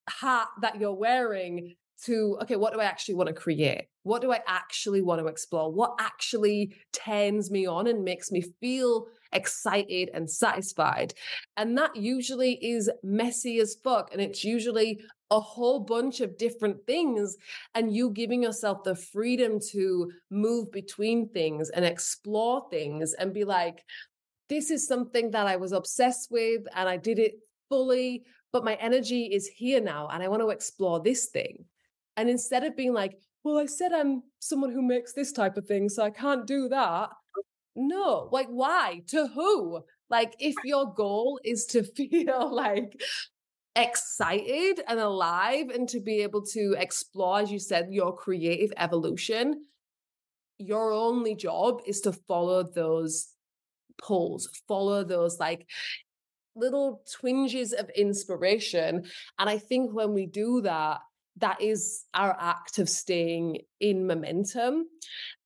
hat that you're wearing to okay what do i actually want to create what do i actually want to explore? What actually turns me on and makes me feel excited and satisfied? And that usually is messy as fuck and it's usually a whole bunch of different things and you giving yourself the freedom to move between things and explore things and be like this is something that i was obsessed with and i did it fully but my energy is here now and i want to explore this thing. And instead of being like, well, I said I'm someone who makes this type of thing, so I can't do that. No, like, why? To who? Like, if your goal is to feel like excited and alive and to be able to explore, as you said, your creative evolution, your only job is to follow those pulls, follow those like little twinges of inspiration. And I think when we do that, that is our act of staying in momentum.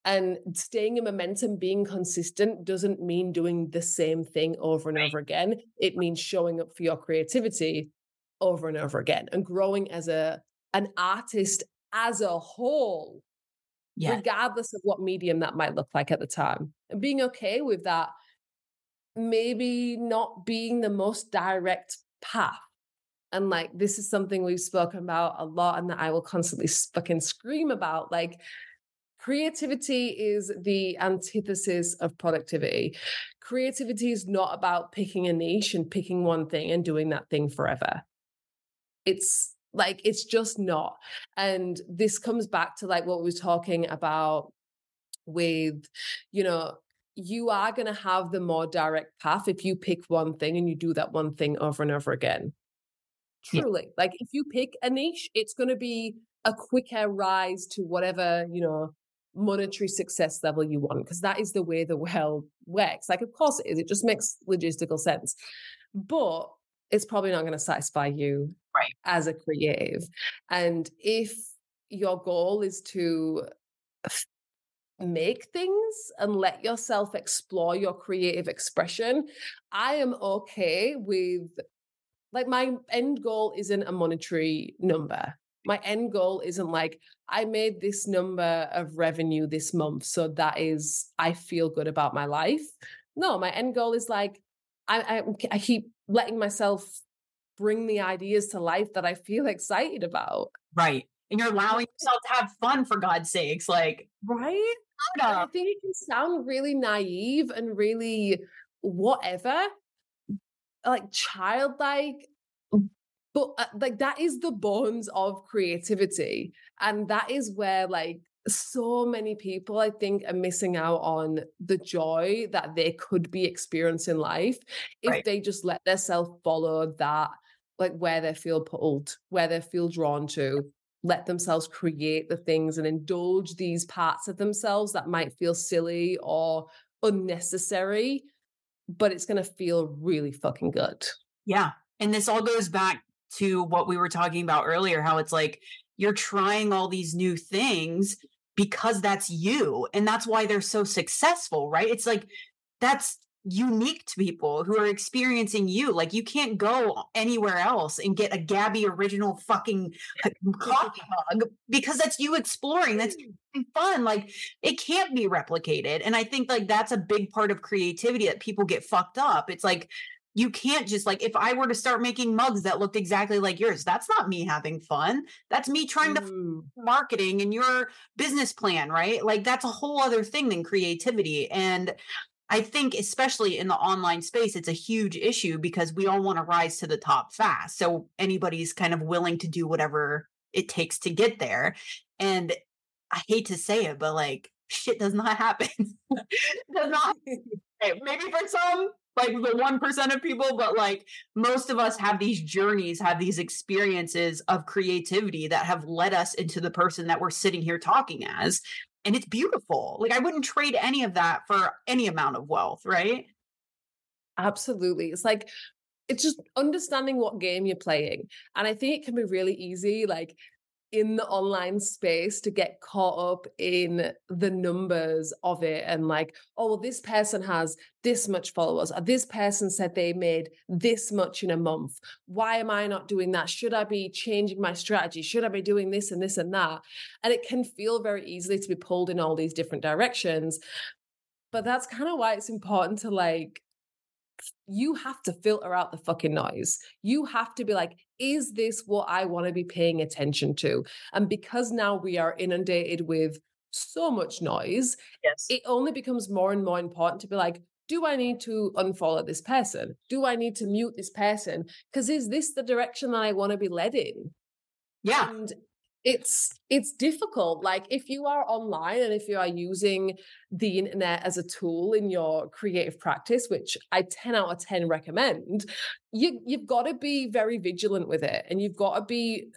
And staying in momentum, being consistent doesn't mean doing the same thing over and over again. It means showing up for your creativity over and over again and growing as a an artist as a whole, yeah. regardless of what medium that might look like at the time. And being okay with that, maybe not being the most direct path and like, this is something we've spoken about a lot and that I will constantly fucking scream about. Like, creativity is the antithesis of productivity. Creativity is not about picking a niche and picking one thing and doing that thing forever. It's like, it's just not. And this comes back to like what we were talking about with, you know, you are going to have the more direct path if you pick one thing and you do that one thing over and over again. Truly. Yeah. Like if you pick a niche, it's going to be a quicker rise to whatever, you know, monetary success level you want because that is the way the world works. Like of course it is. It just makes logistical sense. But it's probably not going to satisfy you right. as a creative. And if your goal is to make things and let yourself explore your creative expression, I am okay with like my end goal isn't a monetary number. My end goal isn't like I made this number of revenue this month, so that is I feel good about my life. No, my end goal is like I, I, I keep letting myself bring the ideas to life that I feel excited about. Right. And you're allowing yourself to have fun for God's sakes. Like, right? I think it can sound really naive and really whatever, like childlike but uh, like that is the bones of creativity and that is where like so many people i think are missing out on the joy that they could be experiencing life if right. they just let themselves follow that like where they feel pulled where they feel drawn to let themselves create the things and indulge these parts of themselves that might feel silly or unnecessary but it's going to feel really fucking good yeah. And this all goes back to what we were talking about earlier how it's like you're trying all these new things because that's you. And that's why they're so successful, right? It's like that's unique to people who are experiencing you. Like you can't go anywhere else and get a Gabby original fucking coffee mug because that's you exploring. That's mm. fun. Like it can't be replicated. And I think like that's a big part of creativity that people get fucked up. It's like you can't just like if I were to start making mugs that looked exactly like yours, that's not me having fun. That's me trying mm. to marketing and your business plan, right? Like that's a whole other thing than creativity. And I think especially in the online space, it's a huge issue because we all want to rise to the top fast. So anybody's kind of willing to do whatever it takes to get there. And I hate to say it, but like shit does not happen. does not maybe for some like the 1% of people, but like most of us have these journeys, have these experiences of creativity that have led us into the person that we're sitting here talking as. And it's beautiful. Like I wouldn't trade any of that for any amount of wealth, right? Absolutely. It's like it's just understanding what game you're playing. And I think it can be really easy, like in the online space, to get caught up in the numbers of it and like, oh, well, this person has this much followers, or this person said they made this much in a month. Why am I not doing that? Should I be changing my strategy? Should I be doing this and this and that? And it can feel very easily to be pulled in all these different directions. But that's kind of why it's important to like you have to filter out the fucking noise. You have to be like, is this what I want to be paying attention to? And because now we are inundated with so much noise, yes. it only becomes more and more important to be like, do I need to unfollow this person? Do I need to mute this person? Because is this the direction that I want to be led in? Yeah. And it's it's difficult like if you are online and if you are using the internet as a tool in your creative practice which i 10 out of 10 recommend you you've got to be very vigilant with it and you've got to be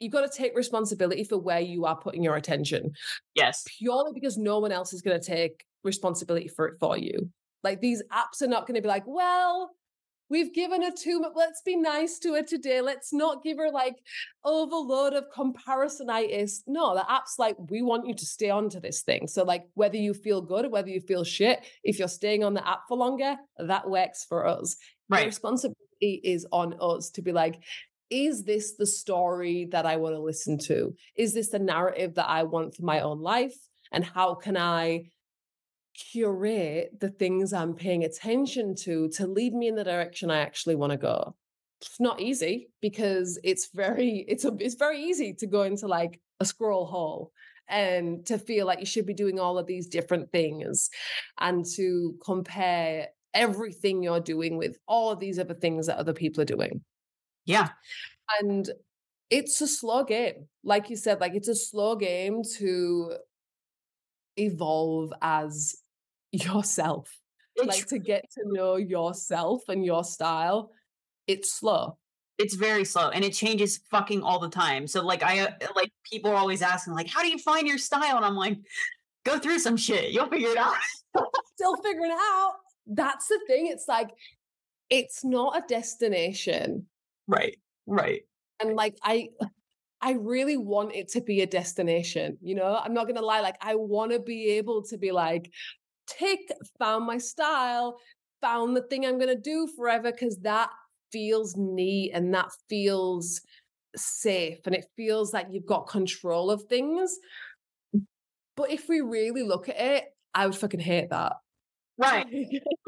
you've got to take responsibility for where you are putting your attention yes. purely because no one else is going to take responsibility for it for you. Like these apps are not going to be like well We've given her too much. Let's be nice to her today. Let's not give her like overload of comparisonitis. No, the app's like, we want you to stay on to this thing. So, like, whether you feel good, or whether you feel shit, if you're staying on the app for longer, that works for us. Right. The responsibility is on us to be like, is this the story that I want to listen to? Is this the narrative that I want for my own life? And how can I curate the things I'm paying attention to to lead me in the direction I actually want to go. It's not easy because it's very it's a, it's very easy to go into like a scroll hole and to feel like you should be doing all of these different things and to compare everything you're doing with all of these other things that other people are doing. Yeah. And it's a slow game. Like you said, like it's a slow game to evolve as yourself. It's like to get to know yourself and your style, it's slow. It's very slow and it changes fucking all the time. So like I uh, like people are always asking like how do you find your style and I'm like go through some shit. You'll figure it out. Still figuring it out. That's the thing. It's like it's not a destination. Right. Right. And like I I really want it to be a destination, you know? I'm not going to lie like I want to be able to be like tick, found my style, found the thing I'm going to do forever because that feels neat and that feels safe and it feels like you've got control of things. But if we really look at it, I would fucking hate that. Right.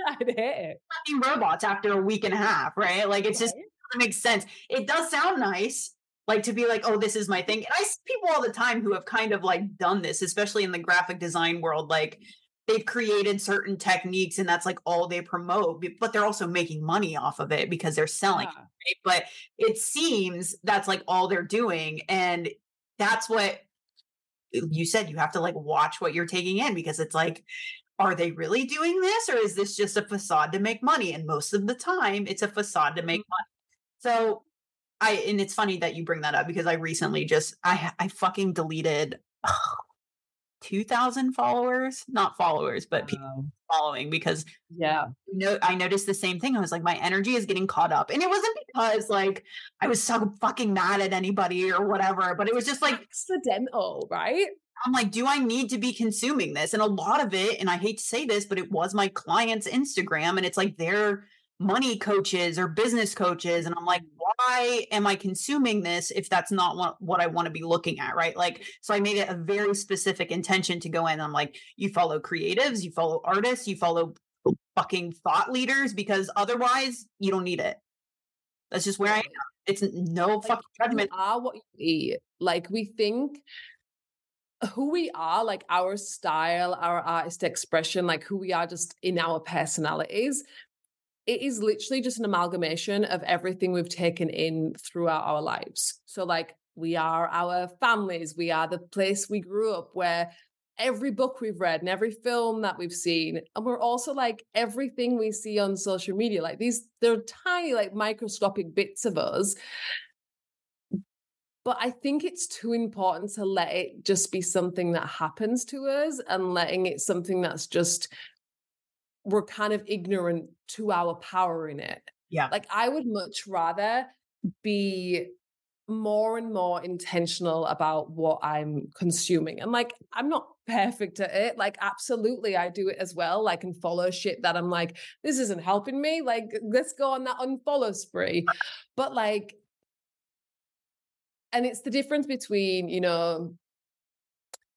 I'd hate it. Robots after a week and a half, right? Like it's just it makes sense. It does sound nice, like to be like, oh, this is my thing. And I see people all the time who have kind of like done this, especially in the graphic design world. Like they've created certain techniques and that's like all they promote but they're also making money off of it because they're selling yeah. it, right? but it seems that's like all they're doing and that's what you said you have to like watch what you're taking in because it's like are they really doing this or is this just a facade to make money and most of the time it's a facade to make mm-hmm. money so i and it's funny that you bring that up because i recently just i i fucking deleted 2000 followers not followers but people following because yeah. you know i noticed the same thing i was like my energy is getting caught up. And it wasn't because like i was so fucking mad at anybody or whatever but it was just like accidental right? I'm like do i need to be consuming this? And a lot of it and i hate to say this but it was my client's instagram and it's like they're money coaches or business coaches and i'm like mm-hmm. why am i consuming this if that's not what, what i want to be looking at? Right? Like so i made it a very specific intention to go in. I'm like you follow creatives you follow artists you follow fucking thought leaders because otherwise you don't need it. That's just where i am. It's no like, fucking judgment. are what you eat. Like we think who we are, like our style, our artist expression, like who we are just in our personalities, it is literally just an amalgamation of everything we've taken in throughout our lives. So, like, we are our families, we are the place we grew up where every book we've read and every film that we've seen. And we're also like everything we see on social media, like these, they're tiny, like microscopic bits of us. But I think it's too important to let it just be something that happens to us and letting it something that's just, we're kind of ignorant to our power in it. Yeah. Like I would much rather be more and more intentional about what I'm consuming. And like, I'm not perfect at it. Like, absolutely, I do it as well. Like, and follow shit that I'm like, this isn't helping me. Like, let's go on that unfollow spree. But like, and it's the difference between, you know,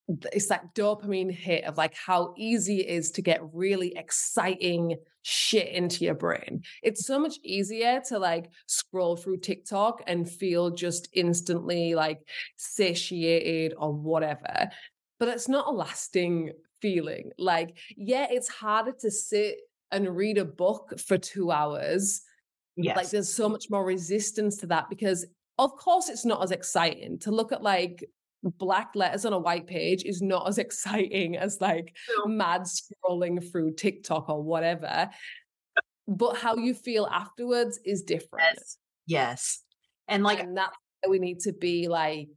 it's that dopamine hit of like how easy it is to get really exciting shit into your brain. It's so much easier to like scroll through TikTok and feel just instantly like satiated or whatever. But it's not a lasting feeling. Like, yeah, it's harder to sit and read a book for two hours. Yes. Like, there's so much more resistance to that because of course it's not as exciting to look at like black letters on a white page is not as exciting as like no. mad scrolling through TikTok or whatever. But how you feel afterwards is different. Yes. yes. And like and that's we need to be like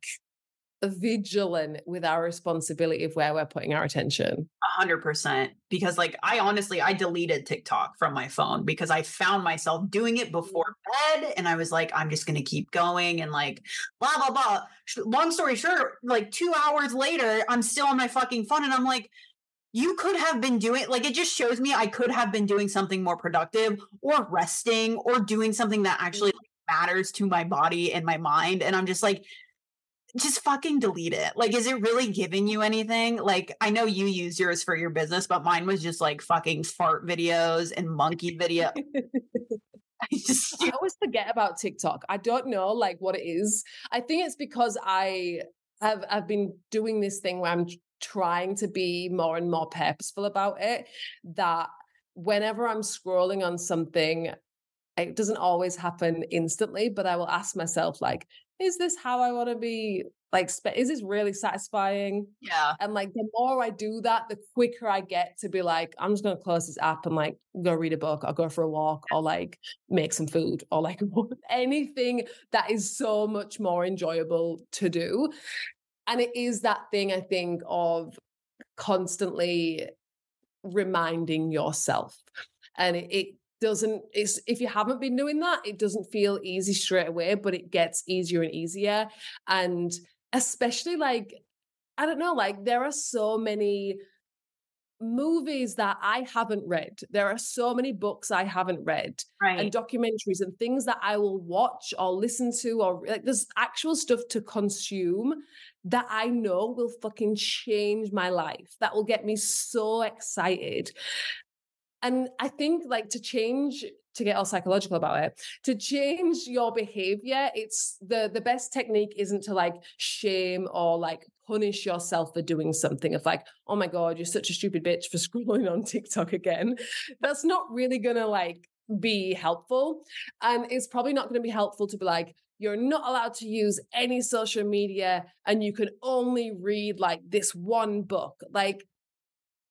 vigilant with our responsibility of where we're putting our attention. A hundred percent. Because like I honestly I deleted TikTok from my phone because I found myself doing it before mm. bed and I was like, I'm just gonna keep going and like blah blah blah. Long story short, like two hours later, I'm still on my fucking phone and I'm like, you could have been doing like it just shows me I could have been doing something more productive or resting or doing something that actually mm. matters to my body and my mind. And I'm just like, just fucking delete it. Like, is it really giving you anything? Like, I know you use yours for your business, but mine was just like fucking fart videos and monkey video. I just I always forget about TikTok. I don't know like what it is. I think it's because I have I've been doing this thing where I'm trying to be more and more purposeful about it. That whenever I'm scrolling on something, it doesn't always happen instantly, but I will ask myself like, is this how I want to be? Like, is this really satisfying? Yeah. And like, the more I do that, the quicker I get to be like, I'm just going to close this app and like go read a book or go for a walk or like make some food or like anything that is so much more enjoyable to do. And it is that thing, I think, of constantly reminding yourself. And it, it doesn't it's if you haven't been doing that it doesn't feel easy straight away but it gets easier and easier. And especially like i don't know like there are so many movies that i haven't read. There are so many books i haven't read right. and documentaries and things that i will watch or listen to or like there's actual stuff to consume that i know will fucking change my life that will get me so excited and I think like to change to get all psychological about it to change your behavior it's the the best technique isn't to like shame or like punish yourself for doing something of like oh my god you're such a stupid bitch for scrolling on tiktok again. That's not really gonna like be helpful. And it's probably not to be helpful to be like you're not allowed to use any social media and you can only read like this one book. Like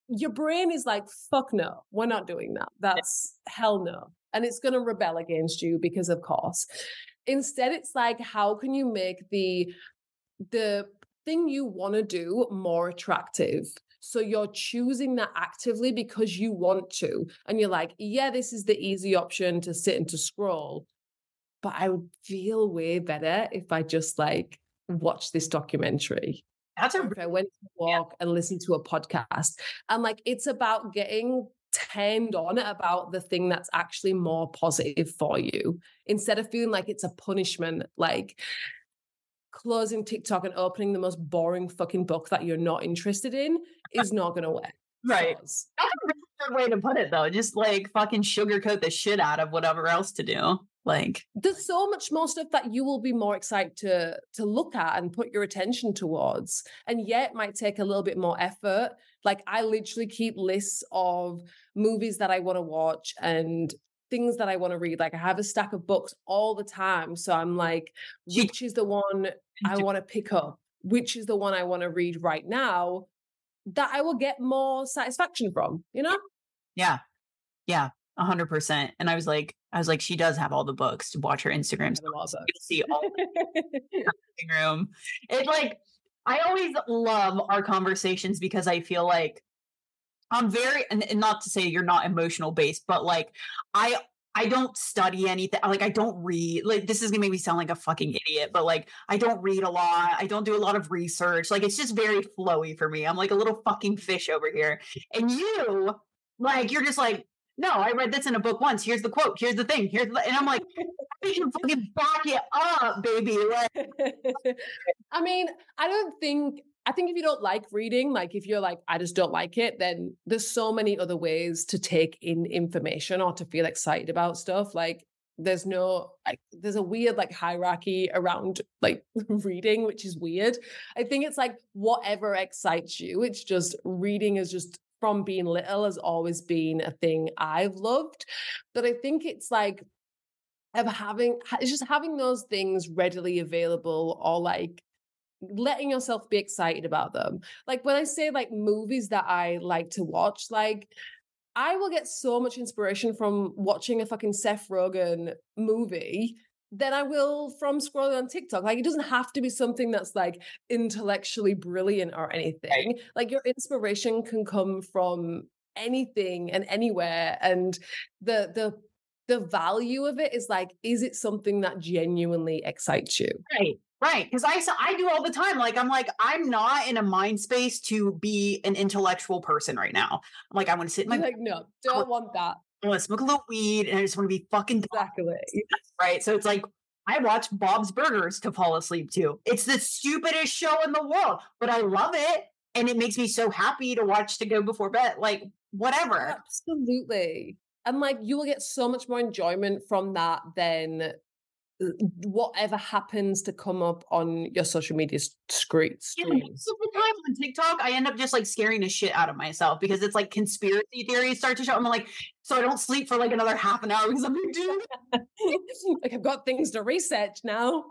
your brain is like, fuck no, we're not doing that. That's hell no. And it's going to rebel against you because of course. Instead, it's like, how can you make the, the thing you want to do more attractive? So you're choosing that actively because you want to. And you're like, yeah, this is the easy option to sit and to scroll. But I would feel way better if I just like watch this documentary that's a I went to walk yeah. and listened to a podcast. And like it's about getting turned on about the thing that's actually more positive for you instead of feeling like it's a punishment, like closing TikTok and opening the most boring fucking book that you're not interested in is not gonna work. Right. That's a really good way to put it though. Just like fucking sugarcoat the shit out of whatever else to do. Like there's so much more stuff that you will be more excited to to look at and put your attention towards. And yet might take a little bit more effort. Like I literally keep lists of movies that I want to watch and things that I want to read. Like I have a stack of books all the time. So I'm like, which is the one I want to pick up? Which is the one I want to read right now? that I will get more satisfaction from, you know? Yeah. Yeah. A hundred percent. And I was like, I was like, she does have all the books to watch her Instagram. So you see all the room. It's like I always love our conversations because I feel like I'm very and not to say you're not emotional based, but like I I don't study anything. Like I don't read. Like this is gonna make me sound like a fucking idiot, but like I don't read a lot. I don't do a lot of research. Like it's just very flowy for me. I'm like a little fucking fish over here. And you, like, you're just like, no, I read this in a book once. Here's the quote. Here's the thing. Here's the, and I'm like, I can fucking back it up, baby. Like, I mean, I don't think. I think if you don't like reading, like if you're like, I just don't like it, then there's so many other ways to take in information or to feel excited about stuff. Like there's no like there's a weird like hierarchy around like reading which is weird i think it's like whatever excites you it's just reading is just from being little has always been a thing I've loved. But I think it's like of having it's just having those things readily available or like letting yourself be excited about them. Like when I say like movies that I like to watch, like I will get so much inspiration from watching a fucking Seth Rogen movie than I will from scrolling on TikTok. Like it doesn't have to be something that's like intellectually brilliant or anything. Like your inspiration can come from anything and anywhere. And the the the value of it is like, is it something that genuinely excites you? Right. Right. Because I I do all the time. Like I'm like, I'm not in a mind space to be an intellectual person right now. I'm like, I want to sit in my like, no, don't want that. I want to smoke a little weed and I just want to be fucking exactly right. So it's like I watch Bob's Burgers to fall asleep to. It's the stupidest show in the world, but I love it, and it makes me so happy to watch to go before bed. Like whatever. Absolutely. And like you will get so much more enjoyment from that than whatever happens to come up on your social media screens. Yeah, most of the time on TikTok, I end up just like scaring the shit out of myself because it's like conspiracy theories start to show. I'm like, so I don't sleep for like another half an hour because I'm like, dude, like I've got things to research now.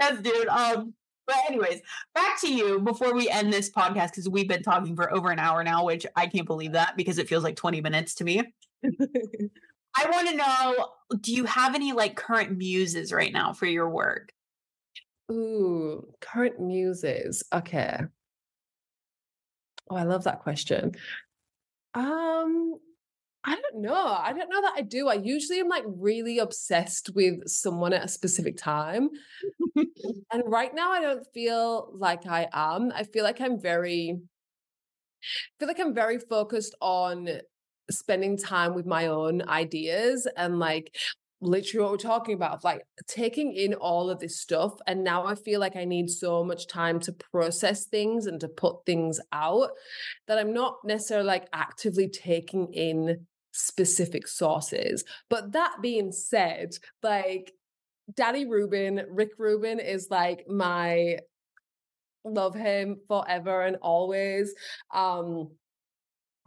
yes, dude. Um, but anyways, back to you before we end this podcast because we've been talking for over an hour now, which I can't believe that because it feels like 20 minutes to me. I want to know do you have any like current muses right now for your work? Ooh, current muses. Okay. Oh, I love that question. Um, I don't know. I don't know that I do. I usually am like really obsessed with someone at a specific time. and right now I don't feel like I am. I feel like I'm very I feel like I'm very focused on spending time with my own ideas and like literally what we're talking about like taking in all of this stuff and now i feel like i need so much time to process things and to put things out that i'm not necessarily like actively taking in specific sources. But that being said like danny rubin rick rubin is like my love him forever and always. Um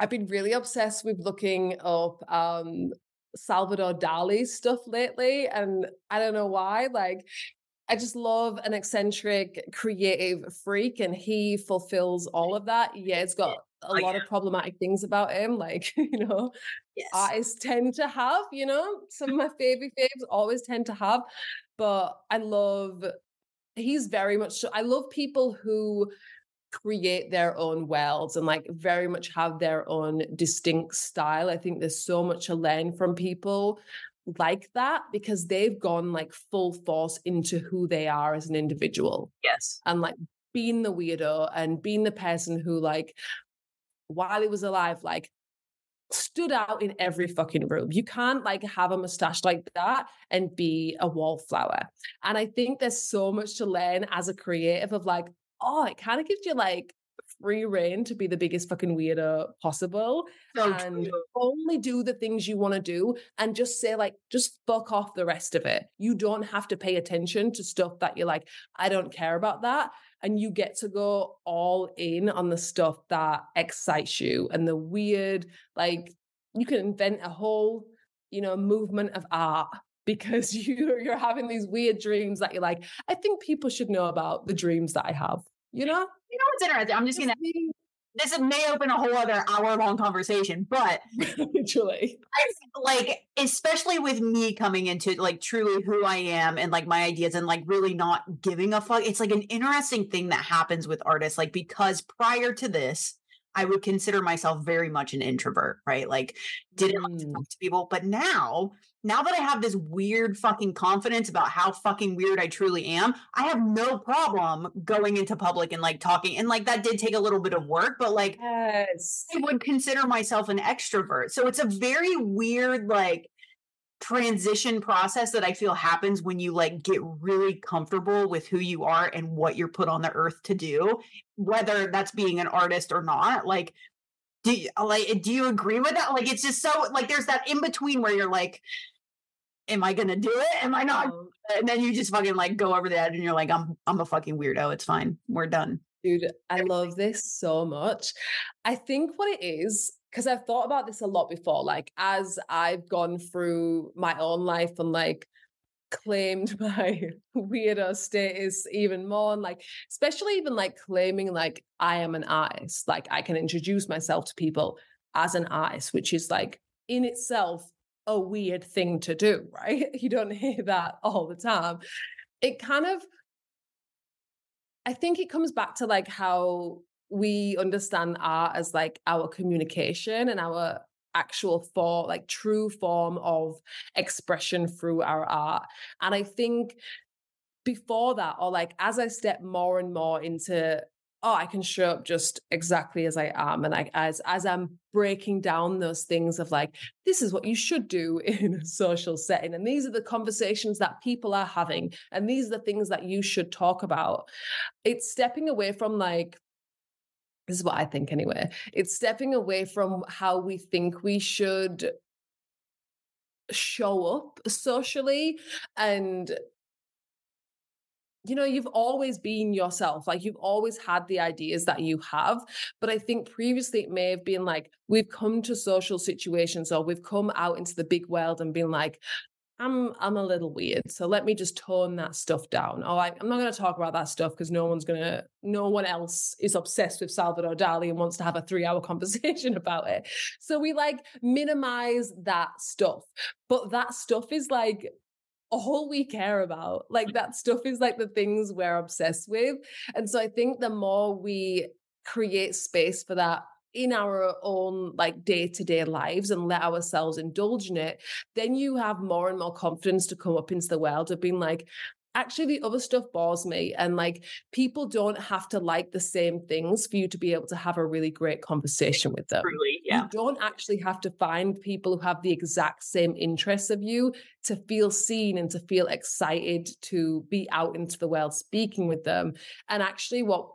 I've been really obsessed with looking up um, Salvador Dali stuff lately. And I don't know why. Like, I just love an eccentric, creative freak, and he fulfills all of that. Yeah, it's got a lot of problematic things about him, like, you know, yes. artists tend to have, you know, some of my favorite faves always tend to have. But I love, he's very much, I love people who create their own worlds and like very much have their own distinct style. I think there's so much to learn from people like that because they've gone like full force into who they are as an individual. Yes. And like being the weirdo and being the person who like while he was alive like stood out in every fucking room. You can't like have a mustache like that and be a wallflower. And I think there's so much to learn as a creative of like, oh, it kind of gives you like free reign to be the biggest fucking weirdo possible so and true. only do the things you want to do and just say like just fuck off the rest of it. You don't have to pay attention to stuff that you're like i don't care about that. And you get to go all in on the stuff that excites you and the weird like you can invent a whole you know movement of art because you you're having these weird dreams that you're like i think people should know about the dreams that i have You know? You know what's interesting? I'm just gonna this may open a whole other hour long conversation, but I, like, especially with me coming into like truly who I am and like my ideas and like really not giving a fuck. It's like an interesting thing that happens with artists, like, because prior to this, I would consider myself very much an introvert, right? Like, didn't mm. like to talk to people. But now, now that I have this weird fucking confidence about how fucking weird I truly am, I have no problem going into public and like talking. And like that did take a little bit of work, but like yes. I would consider myself an extrovert. So it's a very weird, like, transition process that I feel happens when you like get really comfortable with who you are and what you're put on the earth to do, whether that's being an artist or not. Like, do you, like do you agree with that? Like, it's just so like there's that in between where you're like, am I gonna do it? Am I not? Um, and then you just fucking like go over the edge and you're like, I'm I'm a fucking weirdo. It's fine. We're done. Dude, I love this so much. I think what it is because I've thought about this a lot before. Like, as I've gone through my own life and like claimed my weirdo status even more, and like, especially even like claiming like I am an artist, like I can introduce myself to people as an artist, which is like in itself a weird thing to do, right? You don't hear that all the time. It kind of, I think it comes back to like how we understand art as like our communication and our actual for like true form of expression through our art and i think before that or like as i step more and more into oh i can show up just exactly as i am and like as as i'm breaking down those things of like this is what you should do in a social setting and these are the conversations that people are having and these are the things that you should talk about it's stepping away from like this is what I think anyway. It's stepping away from how we think we should show up socially and you know you've always been yourself like you've always had the ideas that you have but i think previously it may have been like we've come to social situations or we've come out into the big world and been like I'm I'm a little weird, so let me just tone that stuff down. Oh, I, am not going to talk about that stuff because no one's going to, no one else is obsessed with Salvador Dali and wants to have a three hour conversation about it. So we like minimize that stuff, but that stuff is like all we care about. Like mm-hmm. that stuff is like the things we're obsessed with, and so I think the more we create space for that in our own like day-to-day lives and let ourselves indulge in it then you have more and more confidence to come up into the world of being like actually the other stuff bores me and like people don't have to like the same things for you to be able to have a really great conversation with them Truly, yeah. you don't actually have to find people who have the exact same interests of you to feel seen and to feel excited to be out into the world speaking with them and actually what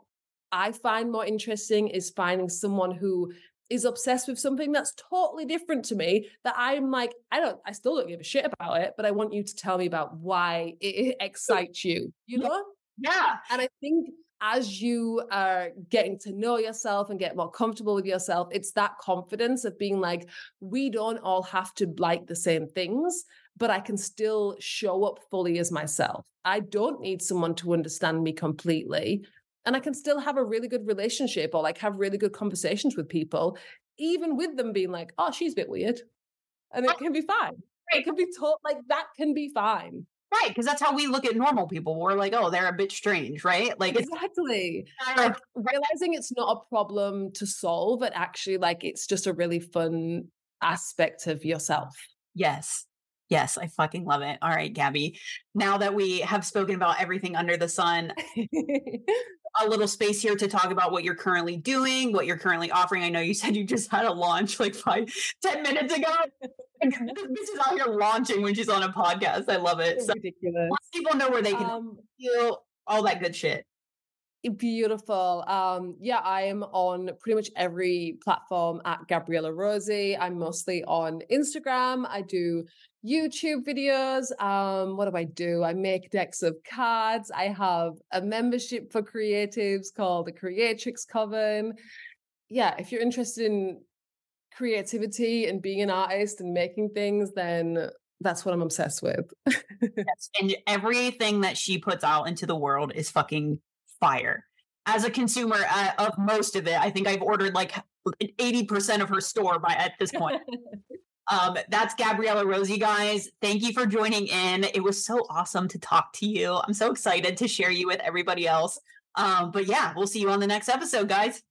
I find more interesting is finding someone who is obsessed with something that's totally different to me that I'm like, I don't, I still don't give a shit about it, but I want you to tell me about why it excites you, you know? Yeah. And I think as you are getting to know yourself and get more comfortable with yourself, it's that confidence of being like, we don't all have to like the same things, but I can still show up fully as myself. I don't need someone to understand me completely, and I can still have a really good relationship or like have really good conversations with people, even with them being like, oh, she's a bit weird. And it can be fine. It can be taught like that can be fine. Right, because that's how we look at normal people. We're like, oh, they're a bit strange, right? Like exactly. Like realizing it's not a problem to solve, but actually like it's just a really fun aspect of yourself. Yes. Yes, I fucking love it. All right, Gabby. Now that we have spoken about everything under the sun, a little space here to talk about what you're currently doing, what you're currently offering. I know you said you just had a launch like five, ten minutes ago. this is out here launching when she's on a podcast. I love it. So ridiculous. people know where they can um, feel all that good shit. Beautiful. Um, yeah, I am on pretty much every platform at Gabriella Rosie. I'm mostly on Instagram. I do YouTube videos. Um, what do I do? I make decks of cards. I have a membership for creatives called the Creatrix Coven. Yeah, if you're interested in creativity and being an artist and making things, then that's what I'm obsessed with. yes. And everything that she puts out into the world is fucking fire. as a consumer uh, of most of it. I think I've ordered like 80% of her store by at this point. um, that's Gabriella Rosie, guys. Thank you for joining in. It was so awesome to talk to you. I'm so excited to share you with everybody else. Um, but yeah, we'll see you on the next episode, guys.